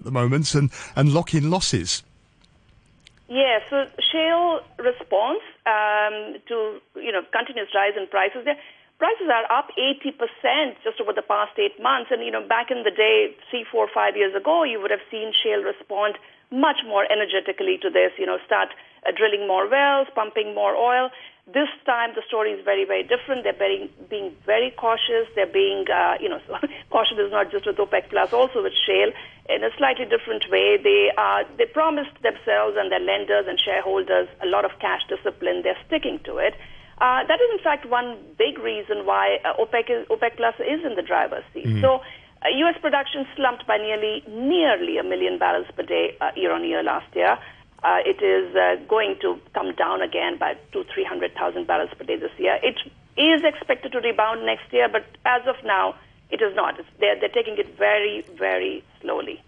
at the moment and, and lock in losses. Yeah, so shale response um, to you know continuous rise in prices. There, prices are up 80% just over the past eight months. And you know, back in the day, three, four, five years ago, you would have seen shale respond much more energetically to this. You know, start uh, drilling more wells, pumping more oil. This time, the story is very, very different. They're being, being very cautious. They're being, uh, you know, cautious is not just with OPEC Plus, also with shale in a slightly different way. They uh, they promised themselves and their lenders and shareholders a lot of cash discipline. They're sticking to it. Uh, that is, in fact, one big reason why uh, OPEC, is, OPEC Plus is in the driver's seat. Mm. So, uh, U.S. production slumped by nearly nearly a million barrels per day uh, year on year last year. Uh, it is uh, going to come down again by two, three hundred thousand barrels per day this year. It is expected to rebound next year, but as of now, it is not. It's, they're, they're taking it very, very slowly.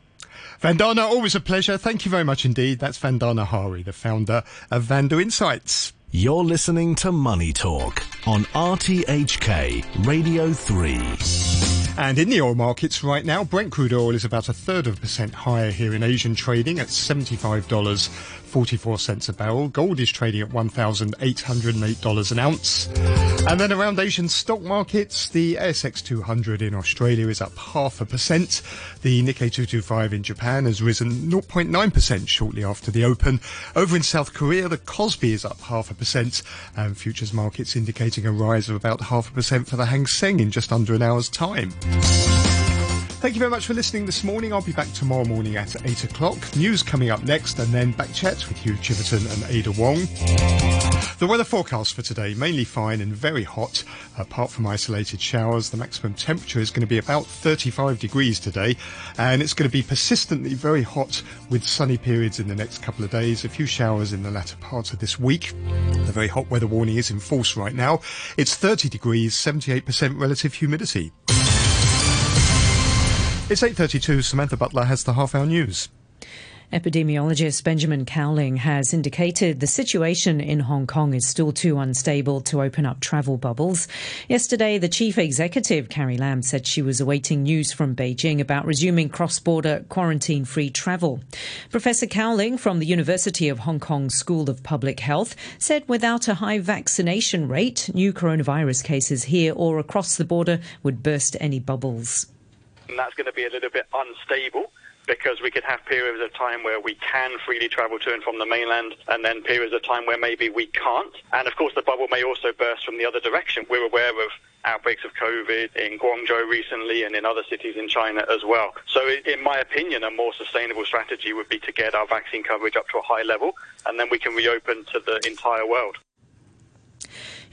Vandana, always a pleasure. Thank you very much indeed. That's Vandana Hari, the founder of Vanda Insights. You're listening to Money Talk on RTHK Radio 3. And in the oil markets right now, Brent crude oil is about a third of a percent higher here in Asian trading at $75 44 cents a barrel. Gold is trading at $1,808 an ounce. And then around Asian stock markets, the ASX 200 in Australia is up half a percent. The Nikkei 225 in Japan has risen 0.9% shortly after the open. Over in South Korea, the Kospi is up half a percent and futures markets indicating a rise of about half a percent for the Hang Seng in just under an hour's time. Thank you very much for listening this morning. I'll be back tomorrow morning at 8 o'clock. News coming up next, and then back chat with Hugh Chiverton and Ada Wong. The weather forecast for today mainly fine and very hot. Apart from isolated showers, the maximum temperature is going to be about 35 degrees today, and it's going to be persistently very hot with sunny periods in the next couple of days. A few showers in the latter part of this week. The very hot weather warning is in force right now. It's 30 degrees, 78% relative humidity. It's 8.32. Samantha Butler has the half-hour news. Epidemiologist Benjamin Cowling has indicated the situation in Hong Kong is still too unstable to open up travel bubbles. Yesterday, the chief executive, Carrie Lam, said she was awaiting news from Beijing about resuming cross-border quarantine-free travel. Professor Cowling from the University of Hong Kong School of Public Health said without a high vaccination rate, new coronavirus cases here or across the border would burst any bubbles and that's going to be a little bit unstable because we could have periods of time where we can freely travel to and from the mainland, and then periods of time where maybe we can't. And of course, the bubble may also burst from the other direction. We're aware of outbreaks of COVID in Guangzhou recently and in other cities in China as well. So, in my opinion, a more sustainable strategy would be to get our vaccine coverage up to a high level, and then we can reopen to the entire world.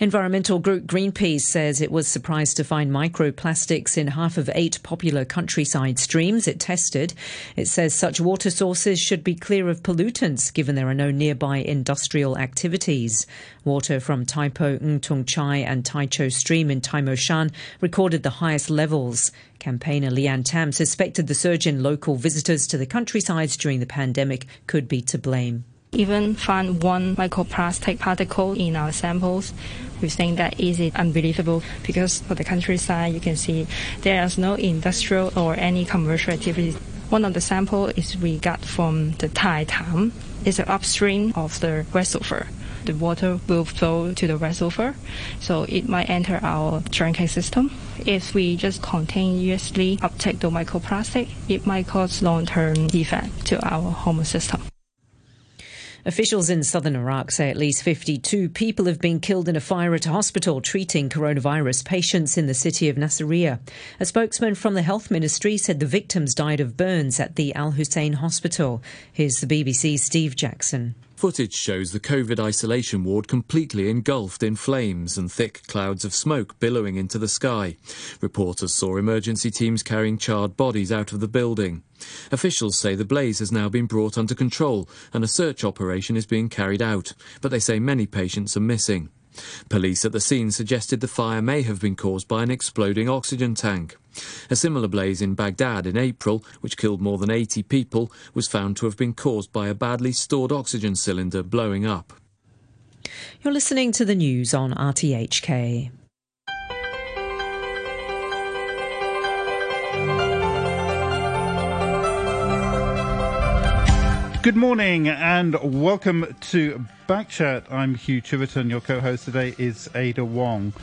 Environmental group Greenpeace says it was surprised to find microplastics in half of eight popular countryside streams it tested. It says such water sources should be clear of pollutants given there are no nearby industrial activities. Water from Tai Po, Ng Tung Chai and Tai Cho Stream in Tai Mo Shan recorded the highest levels. Campaigner Lian Tam suspected the surge in local visitors to the countrysides during the pandemic could be to blame even found one microplastic particle in our samples. We think that is unbelievable because for the countryside, you can see there is no industrial or any commercial activity. One of the samples is we got from the Tai Tam. It's an upstream of the reservoir. The water will flow to the reservoir, so it might enter our drinking system. If we just continuously uptake the microplastic, it might cause long-term effect to our home system. Officials in southern Iraq say at least 52 people have been killed in a fire at a hospital treating coronavirus patients in the city of Nasiriyah. A spokesman from the health ministry said the victims died of burns at the Al Hussein hospital. Here's the BBC's Steve Jackson. Footage shows the COVID isolation ward completely engulfed in flames and thick clouds of smoke billowing into the sky. Reporters saw emergency teams carrying charred bodies out of the building. Officials say the blaze has now been brought under control and a search operation is being carried out, but they say many patients are missing. Police at the scene suggested the fire may have been caused by an exploding oxygen tank. A similar blaze in Baghdad in April, which killed more than 80 people, was found to have been caused by a badly stored oxygen cylinder blowing up. You're listening to the news on RTHK. Good morning and welcome to Backchat. I'm Hugh Chiverton. Your co-host today is Ada Wong.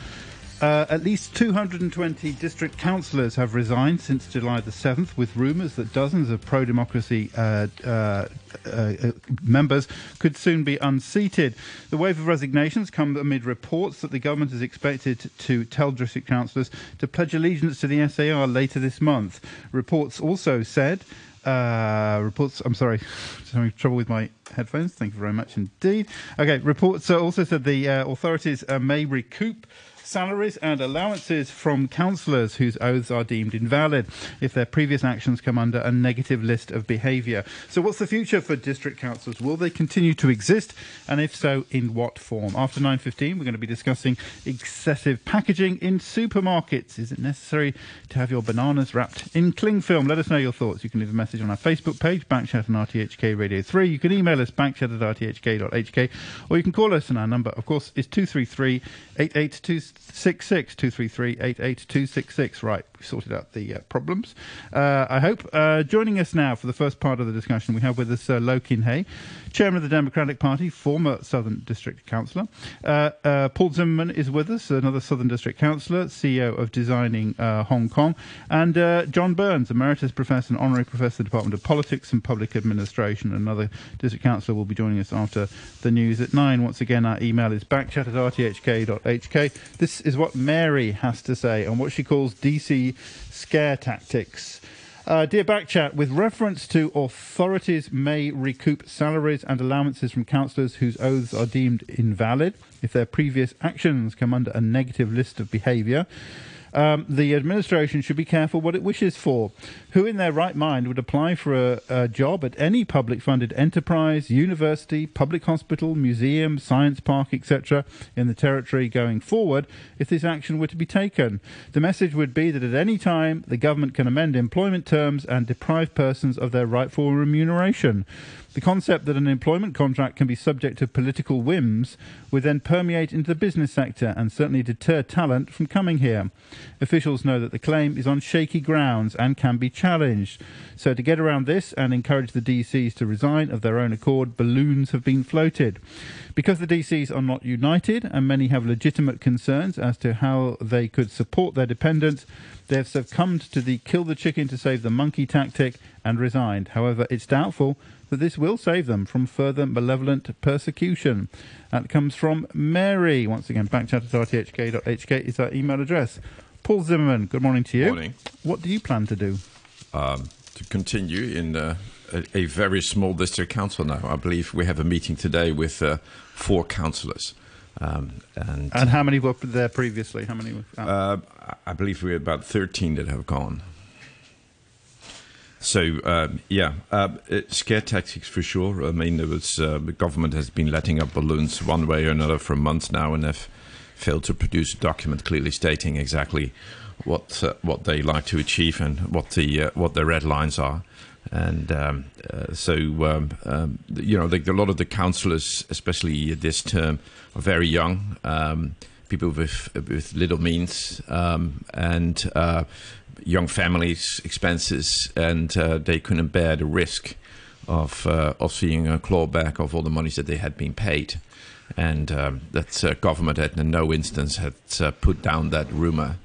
Uh, at least 220 district councillors have resigned since July the 7th, with rumours that dozens of pro democracy uh, uh, uh, members could soon be unseated. The wave of resignations come amid reports that the government is expected to tell district councillors to pledge allegiance to the SAR later this month. Reports also said uh, reports. I'm sorry, just having trouble with my headphones. Thank you very much indeed. Okay, reports also said the uh, authorities uh, may recoup salaries and allowances from councillors whose oaths are deemed invalid if their previous actions come under a negative list of behaviour. So, what's the future for district councils? Will they continue to exist, and if so, in what form? After 9:15, we're going to be discussing excessive packaging in supermarkets. Is it necessary to have your bananas wrapped in cling film? Let us know your thoughts. You can leave a message on our Facebook page, Backchat and RTHK Radio 3. You can email us backchat at rthk.hk, or you can call us, and our number, of course, is 233 882 Six two three three eight eight two six six. Right, sorted out the uh, problems. Uh, I hope. Uh, joining us now for the first part of the discussion, we have with us uh, Lo Kin-hei, Chairman of the Democratic Party, former Southern District Councillor. Uh, uh, Paul Zimmerman is with us, another Southern District Councillor, CEO of Designing Hong Kong, and John Burns, Emeritus Professor and Honorary Professor, Department of Politics and Public Administration, another District Councillor, will be joining us after the news at nine. Once again, our email is backchat at rthk.hk. This is what Mary has to say on what she calls DC scare tactics. Uh, dear Backchat, with reference to authorities may recoup salaries and allowances from councillors whose oaths are deemed invalid if their previous actions come under a negative list of behaviour um, the administration should be careful what it wishes for. Who in their right mind would apply for a, a job at any public funded enterprise, university, public hospital, museum, science park, etc., in the territory going forward if this action were to be taken? The message would be that at any time the government can amend employment terms and deprive persons of their rightful remuneration. The concept that an employment contract can be subject to political whims would then permeate into the business sector and certainly deter talent from coming here. Officials know that the claim is on shaky grounds and can be challenged. So, to get around this and encourage the DCs to resign of their own accord, balloons have been floated. Because the DCs are not united and many have legitimate concerns as to how they could support their dependents, they have succumbed to the kill the chicken to save the monkey tactic and resigned. However, it's doubtful that this will save them from further malevolent persecution. That comes from Mary. Once again, backchat at rthk.hk is our email address. Paul Zimmerman, good morning to you. Morning. What do you plan to do? Um, to continue in uh, a, a, very small district council now. I believe we have a meeting today with uh, four councillors. Um, and, and how many were there previously? How many? Were, uh, I believe we are about 13 that have gone. So um, yeah, uh, scare tactics for sure. I mean, there was uh, the government has been letting up balloons one way or another for months now, and have failed to produce a document clearly stating exactly what uh, what they like to achieve and what the uh, what their red lines are. And um, uh, so, um, um, you know, a lot of the councillors, especially this term, are very young um, people with with little means um, and uh, young families' expenses, and uh, they couldn't bear the risk of uh, of seeing a clawback of all the monies that they had been paid, and um, that uh, government in no instance had uh, put down that rumor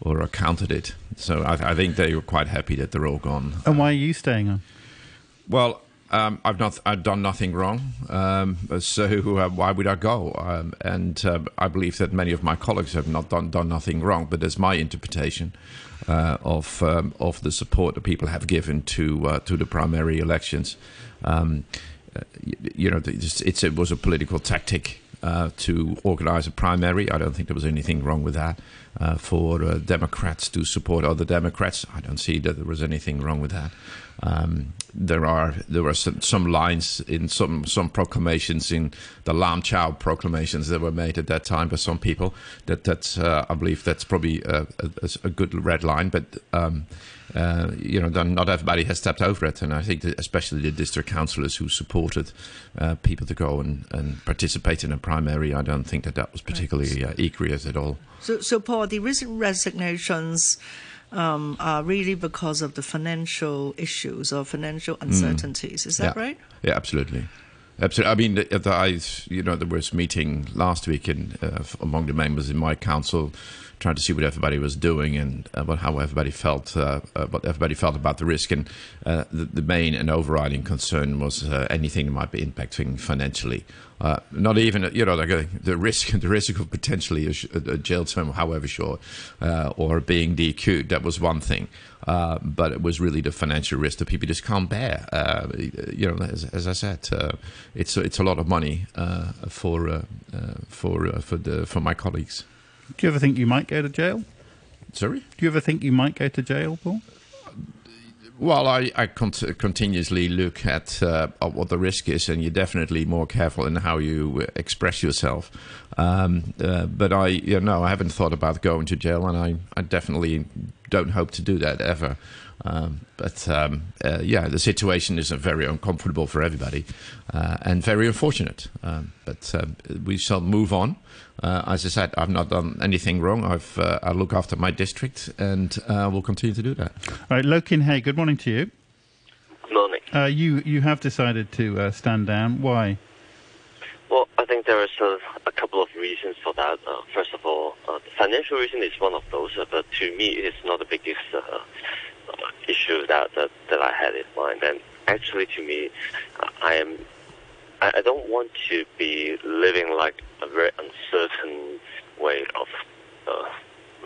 or accounted it. So I, I, think they were quite happy that they're all gone. And why are you staying on? Well, um, I've not I've done nothing wrong, um, so uh, why would I go? Um, and uh, I believe that many of my colleagues have not done done nothing wrong, but that's my interpretation uh, of um, of the support that people have given to uh, to the primary elections. Um, you know, it's, it's, it was a political tactic uh, to organize a primary. I don't think there was anything wrong with that. Uh, for uh, Democrats to support other Democrats, I don't see that there was anything wrong with that. Um, there are there were some, some, lines in some some proclamations in the Lam Chau proclamations that were made at that time by some people that that's uh, I believe that's probably a, a, a good red line, but. Um, uh, you know, not everybody has stepped over it, and I think especially the district councillors who supported uh, people to go and, and participate in a primary, I don't think that that was particularly uh, egregious at all. So, so Paul, the recent resignations um, are really because of the financial issues or financial hmm. uncertainties. Mm. Is that yeah. right? Yeah, absolutely. Absolutely. I mean, the, the, I, you know, there was a meeting last week in, uh, among the members in my council trying to see what everybody was doing and uh, how everybody felt, uh, uh, what everybody felt about the risk. And uh, the, the, main and overriding concern was uh, anything that might be impacting financially. Uh, not even, you know, like the risk, the risk of potentially a, a jail term, however short, or being DQ'd. That was one thing, but it was really the financial risk that people just can't bear. you know, as, as I said, it's it's a lot of money for for for the for my colleagues. Do you ever think you might go to jail? Sorry? Do you ever think you might go to jail, Paul? Well, I, I cont- continuously look at, uh, what the risk is, and you're definitely more careful in how you uh, express yourself. Um, uh, but I, you know, I haven't thought about going to jail, and I, I definitely don't hope to do that ever. Um, but um, uh, yeah, the situation is very uncomfortable for everybody uh, and very unfortunate. Um, but um, we shall move on. Uh, as I said, I've not done anything wrong. I've uh, I look after my district, and uh, will continue to do that. All right, Lo Kin-hei. Good morning to you. Good morning. Uh, you you have decided to uh, stand down. Why? Well, I think there is a, a couple of reasons for that. Uh, first of all, the financial reason is one of those, but to me, it's not the biggest issue that, that that I had in mind. And actually, to me, I am I, don't want to be living like a very uncertain way of uh,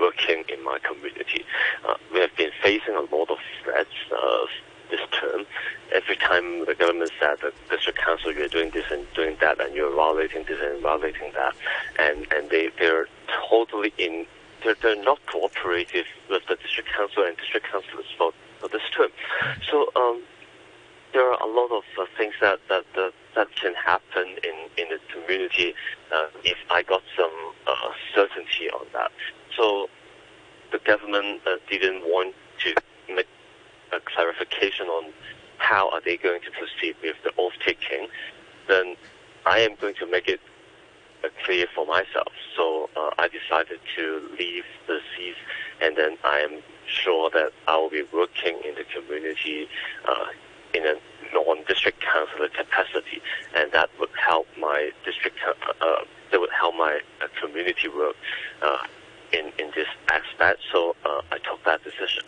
working in my community. Uh, we have been facing a lot of threats uh, this term. Every time the government said that district council you're doing this and doing that, and you're violating this and violating that, and and they they're totally in. They're, they're not cooperative with the district council and district councils for, for this term. So um, there are a lot of uh, things that that, that that can happen in, in the community uh, if I got some uh, certainty on that. So the government uh, didn't want to make a clarification on how are they going to proceed with the oath taking. Then I am going to make it uh, clear for myself. So uh, I decided to leave the seat, and then I am sure that I will be working in the community uh, in a non-district councillor capacity, and that would help my district, uh, uh, that would help my uh, community work uh, in in this aspect. So I took that decision.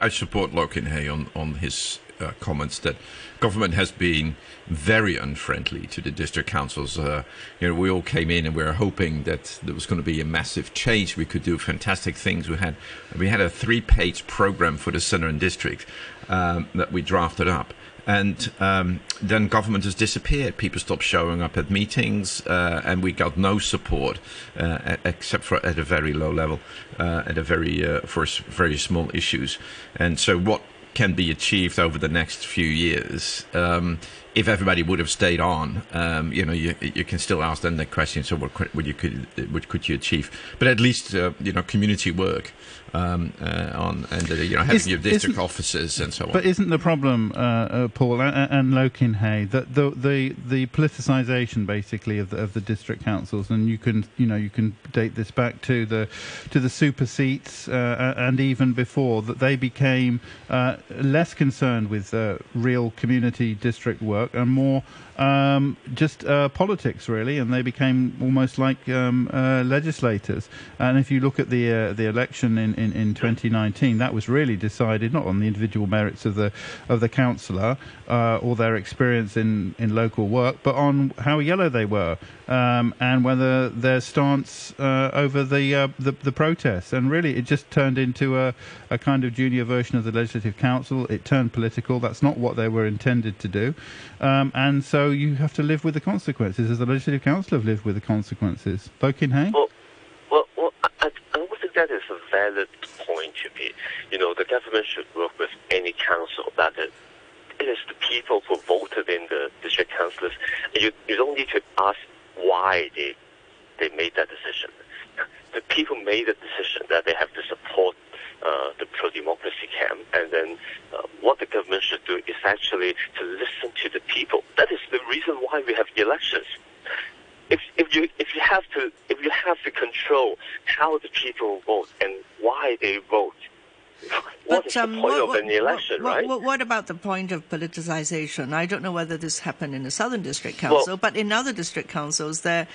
I, support Lo Kin-hei on on his uh, comments that government has been very unfriendly to the district councils. Uh, you know, we all came in and we were hoping that there was going to be a massive change. We could do fantastic things. We had we had a three-page program for the Southern District um, that we drafted up, and um, then government has disappeared. People stopped showing up at meetings, uh, and we got no support uh, except for at a very low level, uh, at a very uh, for very small issues. And so, what can be achieved over the next few years? Um, if everybody would have stayed on, um, you know, you, you can still ask them the question. So, what, what you could what could you achieve? But at least, uh, you know, community work um, uh, on and uh, you know having your district offices and so on. But isn't the problem, uh, uh Paul and, and Lo Kin that the the the politicisation basically of the, of the district councils, and you can you know you can date this back to the to the super seats uh, and even before that they became uh, less concerned with real community district work and more um, just uh, politics, really, and they became almost like um, uh, legislators. And if you look at the uh, the election in, in, in 2019, that was really decided not on the individual merits of the of the councillor uh, or their experience in, in local work, but on how yellow they were um, and whether their stance uh, over the, uh, the, the protests. And really, it just turned into a, a kind of junior version of the Legislative Council. It turned political. That's not what they were intended to do. Um, and so you have to live with the consequences, as the Legislative Council have lived with the consequences. Lo Kin-hei? Well, well, well I, I don't think that is a valid point to be. You know, the government should work with any council that it, it is the people who voted in the district councillors. You, you don't need to ask why they they made that decision. The people made the decision that they have to support uh, the pro-democracy camp, and then uh, what the government should do is actually to listen to the people. That is the reason why we have elections. If, if you if you have to if you have to control how the people vote and why they vote, what is um, the point what, of an election, what, right? What, what, about the point of politicization? I don't know whether this happened in the Southern District Council, well, but in other district councils, there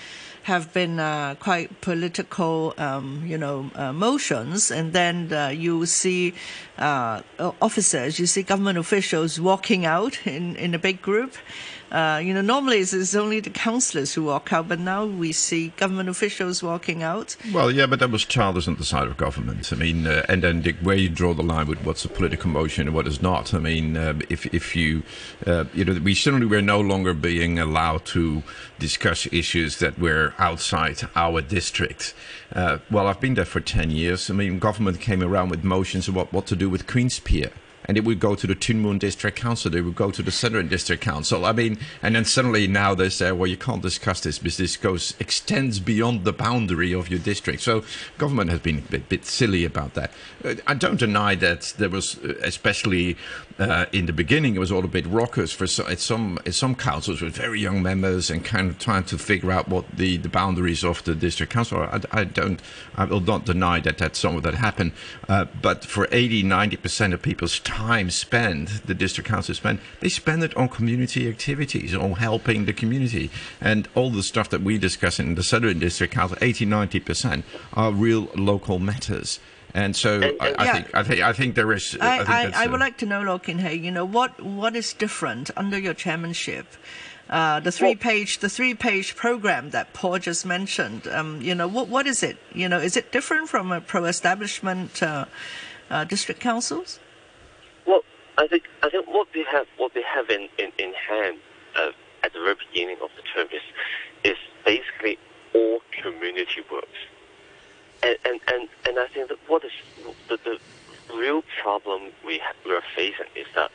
have been uh, quite political, um, you know, uh, motions, and then uh, you see uh, officers, you see government officials walking out in, in a big group. Uh, you know, normally it's, it's, only the councillors who walk out, but now we see government officials walking out. Well, yeah, but that was childish on the side of government. I mean, uh, and then the, where you draw the line with what's a political motion and what is not. I mean, uh, if if you, uh, you know, we certainly were no longer being allowed to discuss issues that were outside our district. Uh, well, I've been there for ten years. I mean, government came around with motions about what to do with Queen's Pier and it would go to the Tuen Mun District Council. It would go to the Southern District Council. I mean, and then suddenly now they say, well, you can't discuss this because this goes extends beyond the boundary of your district. So government has been a bit, bit silly about that. Uh, I don't deny that there was, uh, especially uh, in the beginning, it was all a bit raucous for some, some some councils with very young members and kind of trying to figure out what the, the boundaries of the district council are. I, I don't, I will not deny that that some of that happened. Uh, but for 80, 90 percent of people's time spent, the district council spend, they spend it on community activities, on helping the community. And all the stuff that we discuss in the Southern District Council, 80, 90% are real local matters. And so and, I, I yeah. think I think I think there is. I, I, I, I would uh, like to know, Lo Kin you know what what is different under your chairmanship? Uh, the three page the three page program that Paul just mentioned. Um, you know what what is it? You know, is it different from a pro establishment uh, uh, district councils? Well, I think I think what we have what we have in in, in hand uh, at the very beginning of the term is is basically all community works, and and and, and I think that what is the, the real problem we ha- we are facing is that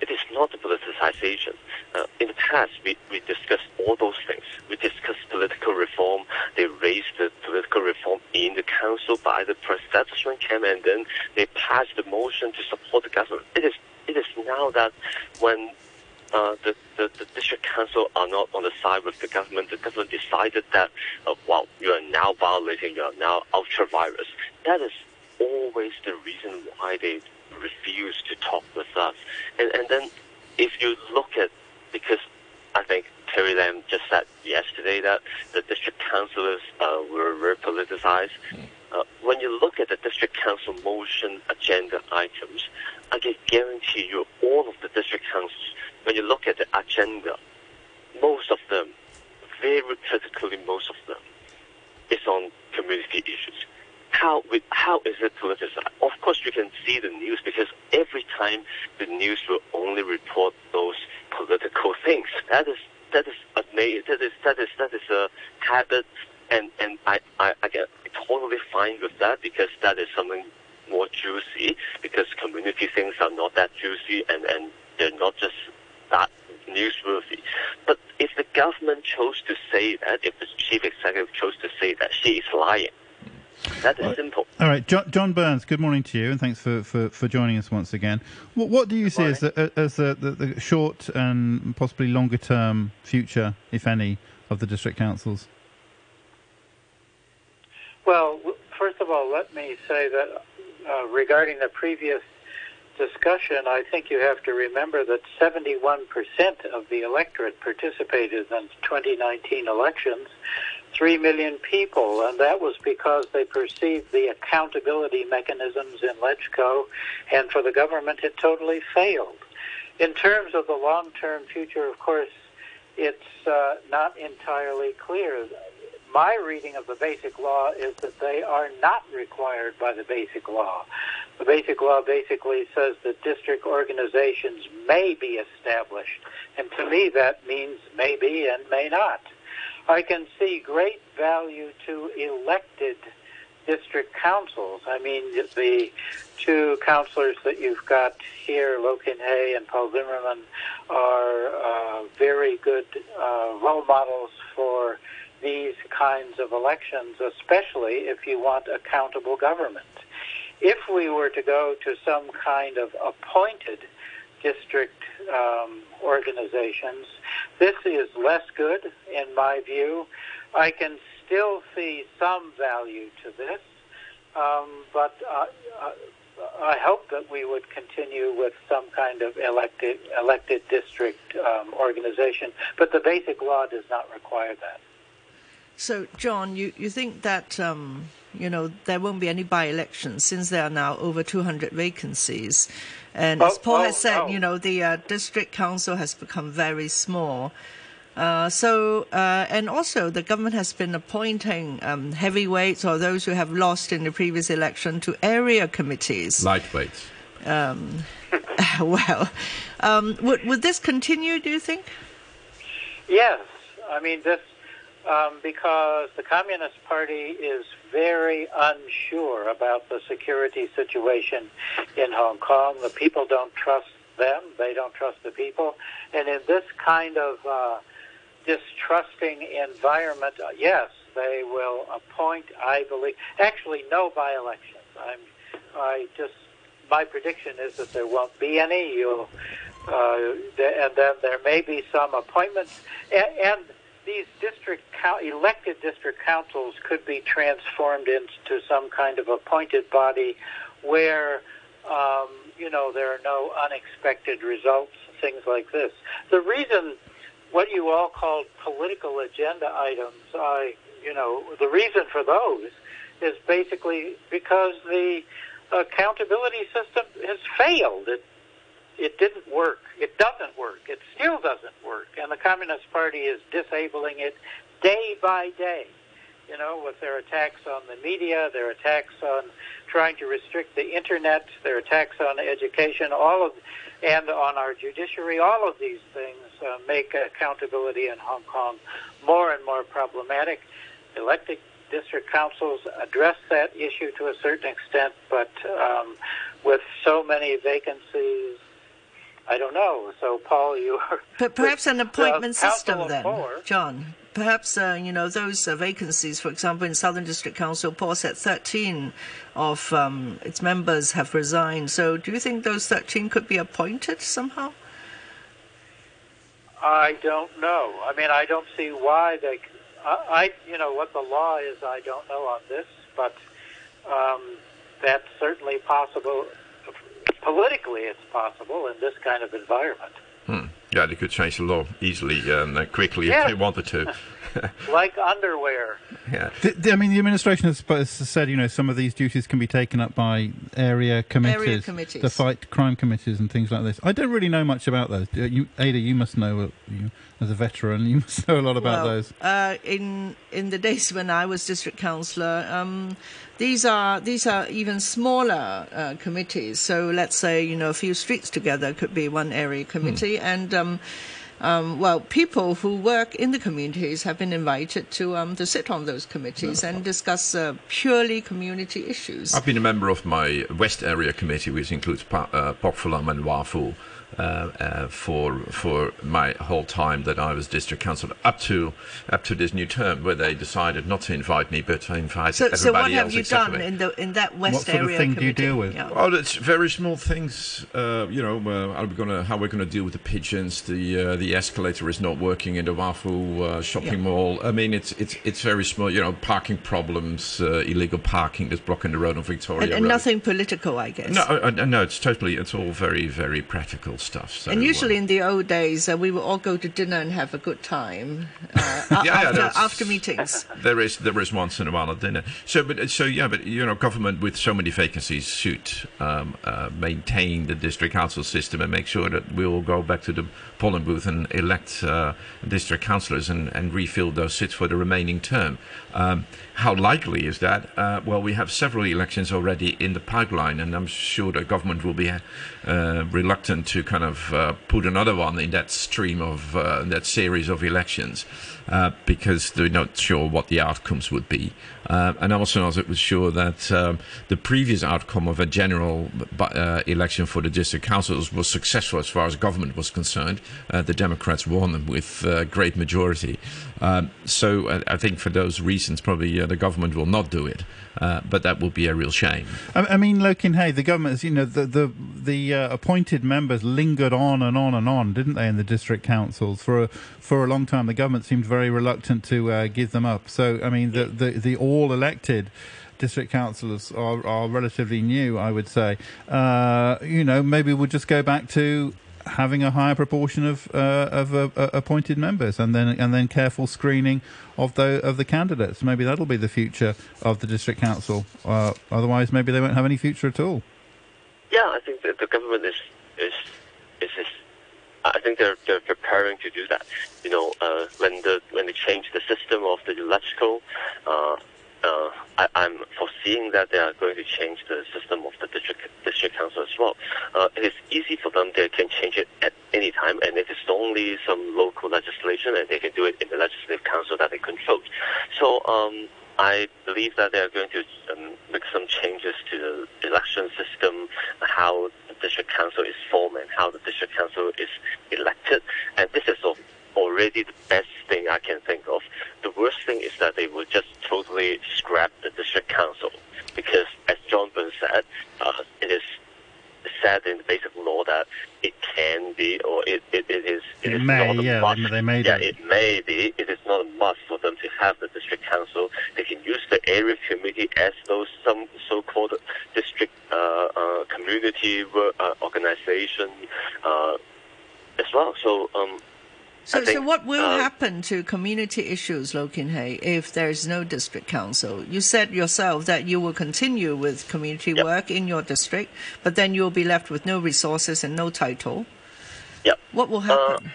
it is not the politicization. Uh, in the past, we, we discussed all those things. We discussed political reform. They raised the political reform in the council by the pro-establishment camp, and then they passed the motion to support the government. It is it is now that when uh, the, the, the, district council are not on the side with the government. The government decided that, uh, well, you are now violating, you are now ultra vires. That is always the reason why they refuse to talk with us. And, and then if you look at, because I think Carrie Lam just said yesterday that the district councillors uh, were very politicized. Hmm. Uh, when you look at the district council motion agenda items, I can guarantee you all of the district councils, when you look at the agenda, most of them, very critically most of them, is on community issues. How, how is it politicized? Of course, you can see the news because every time the news will only report those political things. That is that is amazing. That is that is that is a habit, and and I I, I get totally fine with that because that is something more juicy because community things are not that juicy and, and they're not just that newsworthy. But if the government chose to say that, if the chief executive chose to say that, she is lying. That is simple. All right, John, John, Burns, good morning to you, and thanks for, for, for joining us once again. What, what do you good see morning. as, the, as the, the, the, short and possibly longer term future, if any, of the district councils? Well, first of all, let me say that uh, regarding the previous discussion, I think you have to remember that 71% of the electorate participated in the 2019 elections, 3 million people, and that was because they perceived the accountability mechanisms in LegCo, and for the government it totally failed. In terms of the long-term future, of course, it's uh, not entirely clear my reading of the basic law is that they are not required by the basic law. The basic law basically says that district organizations may be established, and to me that means may be and may not. I can see great value to elected district councils. I mean, the two councilors that you've got here, Lo Kin-hei and Paul Zimmerman, are uh, very good uh, role models for these kinds of elections, especially if you want accountable government. If we were to go to some kind of appointed district um, organizations, this is less good in my view. I can still see some value to this, um, but uh, uh, I hope that we would continue with some kind of elected elected district um, organization, but the basic law does not require that. So, John, you, you think that um, you know there won't be any by-elections since there are now over 200 vacancies, and as Oh, Paul oh, has said, oh. you know the uh, district council has become very small. Uh, so, uh, and also the government has been appointing um, heavyweights or those who have lost in the previous election to area committees. Lightweights. Um, well, um, would would this continue? Do you think? Yes, I mean this um, because the Communist Party is very unsure about the security situation in Hong Kong. The people don't trust them; they don't trust the people, and in this kind of uh, distrusting environment, uh, yes, they will appoint. I believe, actually, no by-elections. I'm, I just my prediction is that there won't be any. You'll, uh, and then there may be some appointments, and, and these district elected district councils could be transformed into some kind of appointed body, where um, you know there are no unexpected results, things like this. The reason what you all called political agenda items, I, you know, the reason for those is basically because the accountability system has failed. It it didn't work. It doesn't work. It still doesn't work, and the Communist Party is disabling it day by day. You know, with their attacks on the media, their attacks on trying to restrict the internet, their attacks on education, all of, and on our judiciary, all of these things uh, make accountability in Hong Kong more and more problematic. Elected district councils address that issue to a certain extent, but um, with so many vacancies, I don't know. So, Paul, you are. But perhaps an appointment system then, four. John. Perhaps uh, you know those uh, vacancies. For example, in Southern District Council, Paul said 13 of um, its members have resigned. So, do you think those 13 could be appointed somehow? I don't know. I mean, I don't see why they. I, I- you know, what the law is, I don't know on this, but um, that's certainly possible. Politically, it's possible in this kind of environment. Hmm. Yeah, they could change the law easily and uh, quickly Yeah. if they wanted to. Like underwear. yeah. The, the- I mean, the administration has, said, you know, some of these duties can be taken up by area committees, committees. the fight crime committees, and things like this. I don't really know much about those. Uh, You, Ada, you must know, uh, you, as a veteran, you must know a lot about well, those. Uh, in in the days when I was district councillor, um, these are these are even smaller uh, committees. So let's say you know a few streets together could be one area committee, and um, um, well, people who work in the communities have been invited to um, to sit on those committees and discuss uh, purely community issues. I've been a member of my West Area Committee, which includes pa- uh, Pok and Wah Fu, for for my whole time that I was district councillor, up to up to this new term, where they decided not to invite me, but to invite So, everybody so what else have you done me. in the in that West What sort of area thing do you deal with? Yeah. Oh, it's very small things. Uh, you know, uh, are we gonna how we're gonna deal with the pigeons? The uh, the escalator is not working in the Wah Fu uh, shopping Yeah. mall. I mean, it's it's it's very small. You know, parking problems, uh, illegal parking that's blocking the road on Victoria And, and Road. nothing political, I guess. No, uh, uh, no, it's totally. It's all very, very practical stuff. So, And uh, usually in the old days, uh, we would all go to dinner and have a good time uh, yeah, after, that's- after meetings. there is there is once in a while a dinner. So, but so yeah, but you know, government with so many vacancies should um, uh, maintain the district council system and make sure that we all go back to the polling booth and elect uh, district councillors and, and refill those seats for the remaining term. Um, how likely is that? Uh, well, we have several elections already in the pipeline, and I'm sure the government will be uh, reluctant to kind of uh, put another one in that stream of uh, that series of elections uh, because they're not sure what the outcomes would be. Uh, and also, not was sure that um, the previous outcome of a general uh, election for the district councils was successful as far as government was concerned. Uh, the Democrats won them with uh, great majority. Um, so I, I think for those reasons, probably uh, the government will not do it. Uh, but that will be a real shame. I, I mean, Lo Kin-hei, the government, has, you know, the the the uh, appointed members lingered on and on and on, didn't they, in the district councils for a, for a long time? The government seemed very reluctant to uh, give them up. So, I mean, the the, the all elected district councillors are, are relatively new, I would say. Uh, you know, maybe we'll just go back to having a higher proportion of uh, of uh, uh, appointed members, and then and then careful screening of the of the candidates. Maybe that'll be the future of the district council. Uh, otherwise, maybe they won't have any future at all. Yeah, I think that the government is is is. is I think they're they're preparing to do that. You know, uh, when the when they change the system of the electrical, uh, I, I'm foreseeing that they are going to change the system of the district district council as well. Uh, it is easy for them; they can change it at any time, and it is only some local legislation, and they can do it in the legislative council that they control. So. Um, I believe that they are going to um, make some changes to the election system, how the district council is formed, and how the district council is elected. And this is already the best thing I can think of. The worst thing is that they will just totally scrap the district council because, as John Burns said, uh, it is said in the basic law that it can be or it, it, it is it, it is may, not a yeah, must. they, may yeah, do. it may be. It is not a must for them to have the district council. They can use the area committee as those some so-called district uh, uh, community uh, organization uh, as well. So. Um, So, think, so what will uh, happen to community issues, Lo Kin if there is no district council? You said yourself that you will continue with community Yep. work in your district, but then you will be left with no resources and no title. Yep. What will happen?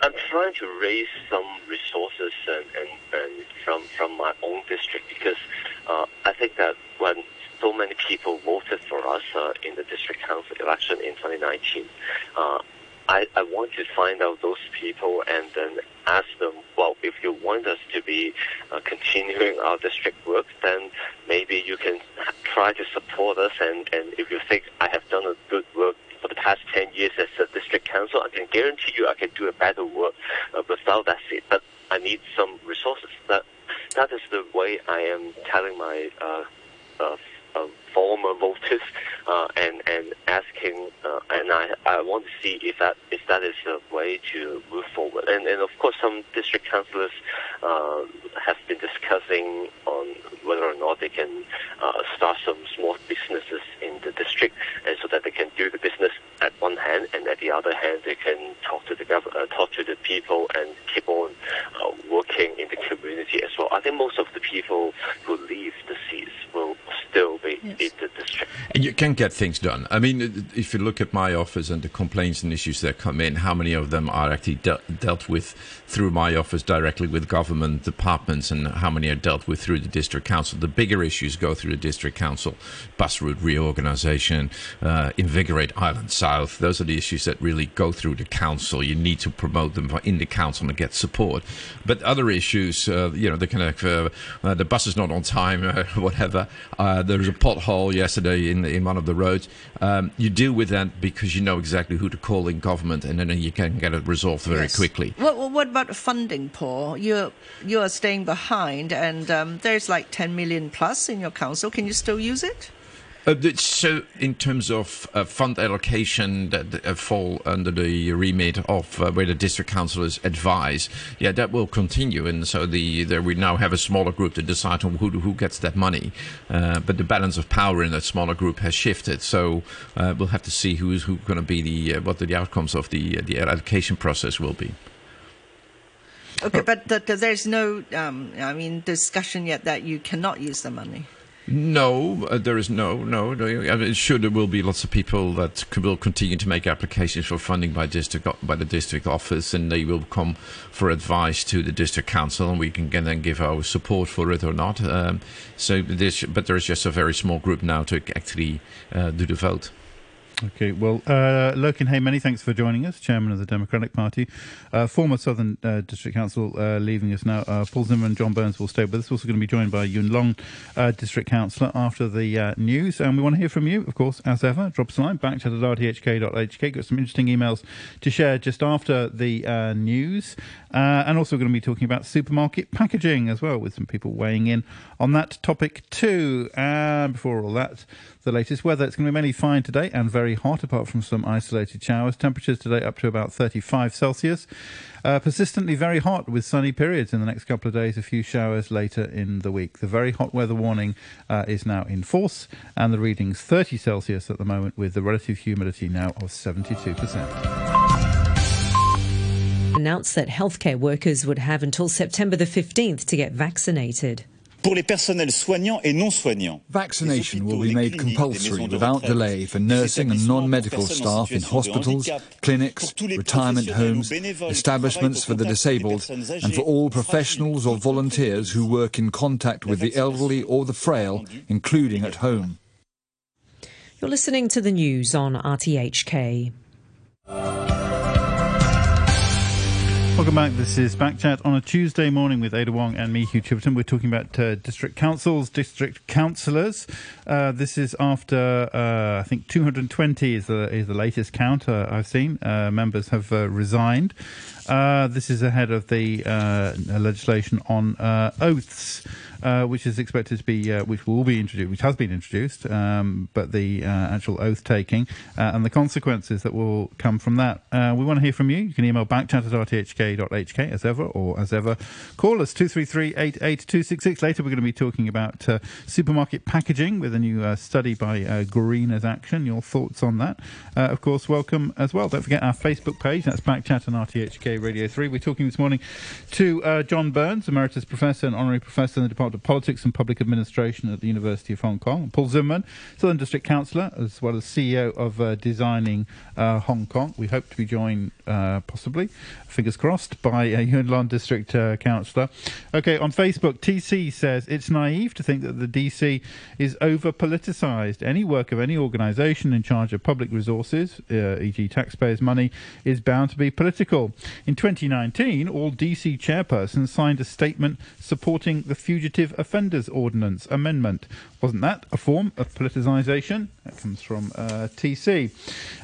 I'm trying to raise some resources and, and, and from from my own district because uh, I think that when so many people voted for us uh, in the district council election in 2019, uh, I, I want to find out those people and then ask them, well, if you want us to be uh, continuing our district work, then maybe you can try to support us. And, and if you think I have done a good work for the past 10 years as a district council, I can guarantee you I can do a better work uh, without that seat. But I need some resources. That, that is the way I am telling my uh, uh, uh, former voters uh, and and asking and I, I want to see if that if that is a way to move forward and and of course some district councillors uh, have been discussing on whether or not they can uh, start some small businesses in the district and so that they can do the business at one hand and at the other hand they can talk to the gov- uh, talk to the people and keep on uh, working in the community as well. I think most of the people who leave still the district. And you can get things done. I mean, if you look at my office and the complaints and issues that come in, how many of them are actually de- dealt with through my office directly with government departments, and how many are dealt with through the district council? The bigger issues go through the district council, bus route reorganisation, uh, invigorate Island South. Those are the issues that really go through the council. You need to promote them in the council and get support. But other issues, uh, you know, the kind of uh, uh, the bus is not on time, uh, whatever. Uh, there a pothole yesterday in in one of the roads. Um, you deal with that because you know exactly who to call in government, and then you can get it resolved very Yes. quickly. What, what- what about funding, Paul? You're, you are staying behind, and um, there's like 10 million plus in your council. Can you still use it? Uh, so, in terms of uh, fund allocation that uh, fall under the remit of uh, where the district councillors advise, yeah, that will continue. And so, the, the we now have a smaller group to decide on who who gets that money. Uh, but the balance of power in that smaller group has shifted. So, uh, we'll have to see who's who going to be the what the outcomes of the the allocation process will be. Okay, but th- th- there's no, um, I mean, discussion yet that you cannot use the money. No, uh, there is no, no. no sure, there will be lots of people that will continue to make applications for funding by district by the district office, and they will come for advice to the district council, and we can then give our support for it or not. Um, so, this, but there is just a very small group now to actually uh, do the vote. Okay, well, uh, Lo Kin-hei, many thanks for joining us, Chairman of the Democratic Party. Uh, former Southern uh, District Council uh, leaving us now. Uh, Paul Zimmerman John Burns will stay with us. Also going to be joined by Yuen Long, uh, District Councillor, after the news. And we want to hear from you, of course, as ever. Drop us a line, back at rthk.hk. Got some interesting emails to share just after the news. And also going to be talking about supermarket packaging as well, with some people weighing in on that topic too. And before all that, the latest weather. It's going to be mainly fine today and very very hot, apart from some isolated showers. Temperatures today up to about 35 Celsius. Uh, persistently very hot with sunny periods in the next couple of days, a few showers later in the week. The very hot weather warning uh, is now in force, and the reading's 30 Celsius at the moment, with the relative humidity now of 72% announced that healthcare workers would have until September the 15th to get vaccinated. Vaccination will be made compulsory without delay for nursing and non-medical staff in hospitals, clinics, retirement homes, establishments for the disabled, and for all professionals or volunteers who work in contact with the elderly or the frail, including at home. You're listening to the news on RTHK. Welcome back. This is Backchat on a Tuesday morning with Ada Wong and me, Hugh Chiverton. We're talking about uh, district councils, district councillors. Uh, this is after uh, I think 220 is the is the latest count uh, I've seen. Uh, members have uh, resigned. this is ahead of the legislation on oaths uh, which is expected to be, uh, which will be introduced, which has been introduced, um, but the uh, actual oath taking uh, and the consequences that will come from that. Uh, we want to hear from you. You can email backchat at rthk.hk as ever, or as ever, call us 233 88266. Later, we're going to be talking about uh, supermarket packaging with a new study by Greeners Action. Your thoughts on that? of course, welcome as well. Don't forget our Facebook page. That's Backchat and RTHK Radio 3. We're talking this morning to John Burns, Emeritus Professor and Honorary Professor in the Department Department of Politics and Public Administration at the University of Hong Kong. Paul Zimmerman, Southern District Councillor, as well as CEO of uh, Designing uh, Hong Kong. We hope to be joined, uh, possibly, fingers crossed, by uh, Yuen Long District uh, Councillor. Okay, on Facebook, TC says it's naive to think that the DC is over politicised. Any work of any organisation in charge of public resources, uh, e.g., taxpayers' money, is bound to be political. In 2019, all DC chairpersons signed a statement supporting the fugitive Fugitive Offenders Ordinance Amendment. Wasn't that a form of politicisation? That comes from uh, TC.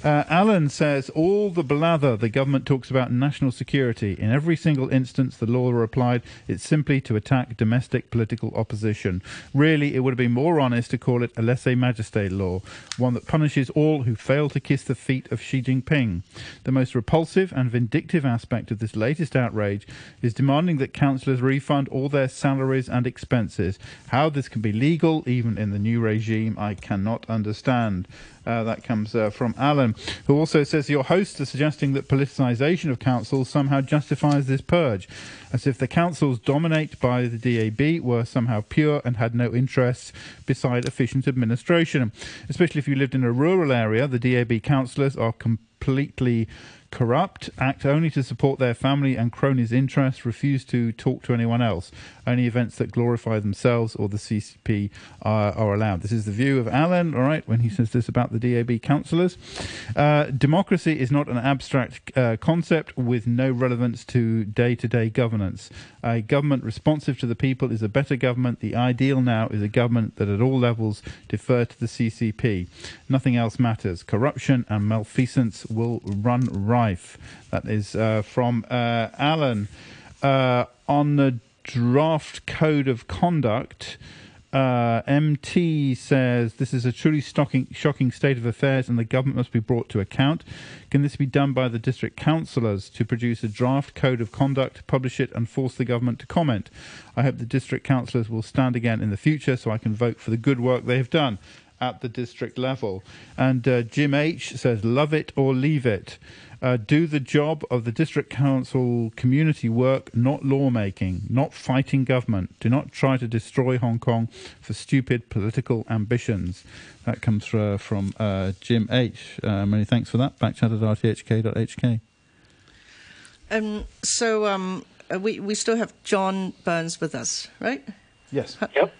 Uh, Alan says all the blather the government talks about national security. In every single instance the law applied, it's simply to attack domestic political opposition. Really, it would have been more honest to call it a lese-majeste law, one that punishes all who fail to kiss the feet of Xi Jinping. The most repulsive and vindictive aspect of this latest outrage is demanding that councillors refund all their salaries and expenses expenses. How this can be legal, even in the new regime, I cannot understand. Uh, that comes uh, from Alan, who also says your hosts are suggesting that politicisation of councils somehow justifies this purge, as if the councils dominated by the DAB were somehow pure and had no interests beside efficient administration. Especially if you lived in a rural area, the DAB councillors are completely corrupt, act only to support their family and cronies' interests, refuse to talk to anyone else. Only events that glorify themselves or the CCP are, are allowed. This is the view of Alan, all right, when he says this about the DAB councillors. Uh, democracy is not an abstract uh, concept with no relevance to day to day governance. A government responsive to the people is a better government. The ideal now is a government that at all levels defer to the CCP. Nothing else matters. Corruption and malfeasance will run That is uh, from uh, Alan. Uh, on the draft code of conduct, uh, MT says this is a truly stocking, shocking state of affairs and the government must be brought to account. Can this be done by the district councillors to produce a draft code of conduct, publish it, and force the government to comment? I hope the district councillors will stand again in the future so I can vote for the good work they have done at the district level. And uh, Jim H says, love it or leave it uh, do the job of the district council community work, not lawmaking, not fighting government. Do not try to destroy Hong Kong for stupid political ambitions. That comes uh, from uh, Jim H. Uh, many thanks for that. Backchat at rthk.hk. Um, so um, uh, we, we still have John Burns with us, right? Yes. Yep.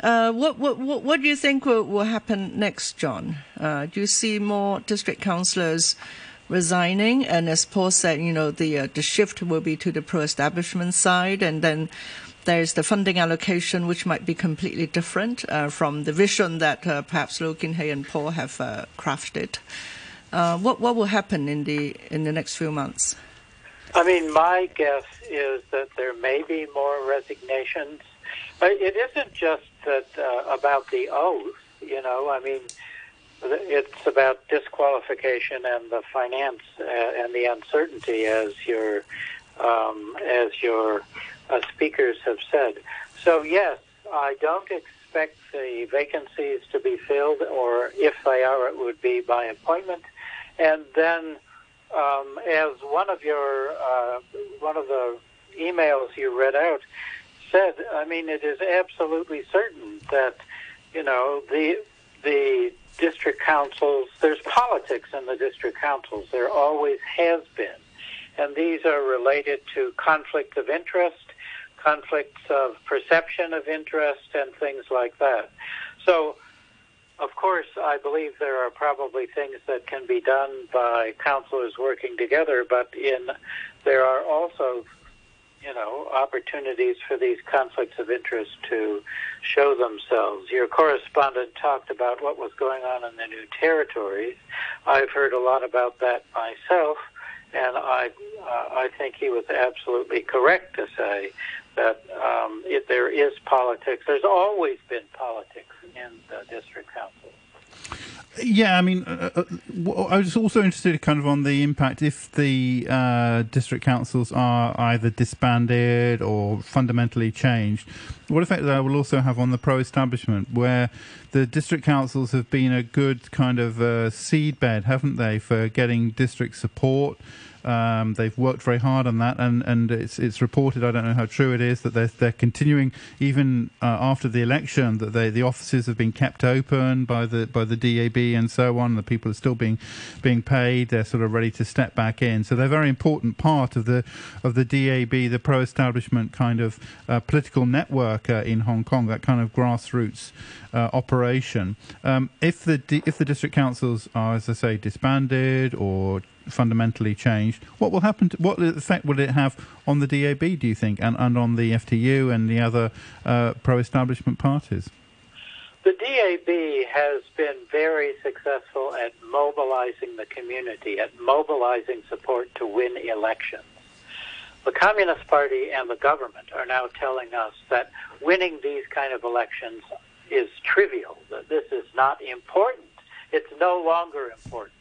Uh, what, what, what, what do you think will, will happen next, John? Uh, do you see more district councillors resigning. And as Paul said, you know, the uh, the shift will be to the pro-establishment side, and then there's the funding allocation, which might be completely different uh, from the vision that uh, perhaps Lo Kin-hei and Paul have uh, crafted. Uh, what what will happen in the in the next few months? I mean, my guess is that there may be more resignations. It isn't just that uh, about the oath. You know, I mean, it's about disqualification and the finance uh, and the uncertainty, as your um, as your uh, speakers have said. So yes, I don't expect the vacancies to be filled, or if they are, it would be by appointment. And then, um, as one of your uh, one of the emails you read out said, I mean, it is absolutely certain that you know the the district councils. There's politics in the district councils. There always has been, and these are related to conflict of interest conflicts of perception of interest and things like that. So, of course, I believe there are probably things that can be done by counselors working together, but in there are also, you know, opportunities for these conflicts of interest to show themselves. Your correspondent talked about what was going on in the new territories. I've heard a lot about that myself and I uh, I think he was absolutely correct to say that um, if there is politics, there's always been politics in the district councils. Yeah, I mean, uh, uh, I was also interested kind of on the impact if the uh, district councils are either disbanded or fundamentally changed. What effect that will also have on the pro-establishment, where the district councils have been a good kind of uh, seedbed, haven't they, for getting district support um, they've worked very hard on that, and, and it's it's reported. I don't know how true it is that they're they're continuing even uh, after the election that they the offices have been kept open by the by the DAB and so on. The people are still being being paid. They're sort of ready to step back in. So they're a very important part of the of the DAB, the pro-establishment kind of uh, political network uh, in Hong Kong. That kind of grassroots uh, operation. Um, if the if the district councils are, as I say, disbanded or fundamentally changed, what will happen? To, what effect will it have on the DAB? Do you think, and, and on the FTU and the other uh, pro-establishment parties? The DAB has been very successful at mobilizing the community, at mobilizing support to win elections. The Communist Party and the government are now telling us that winning these kind of elections is trivial, that this is not important. It's no longer important.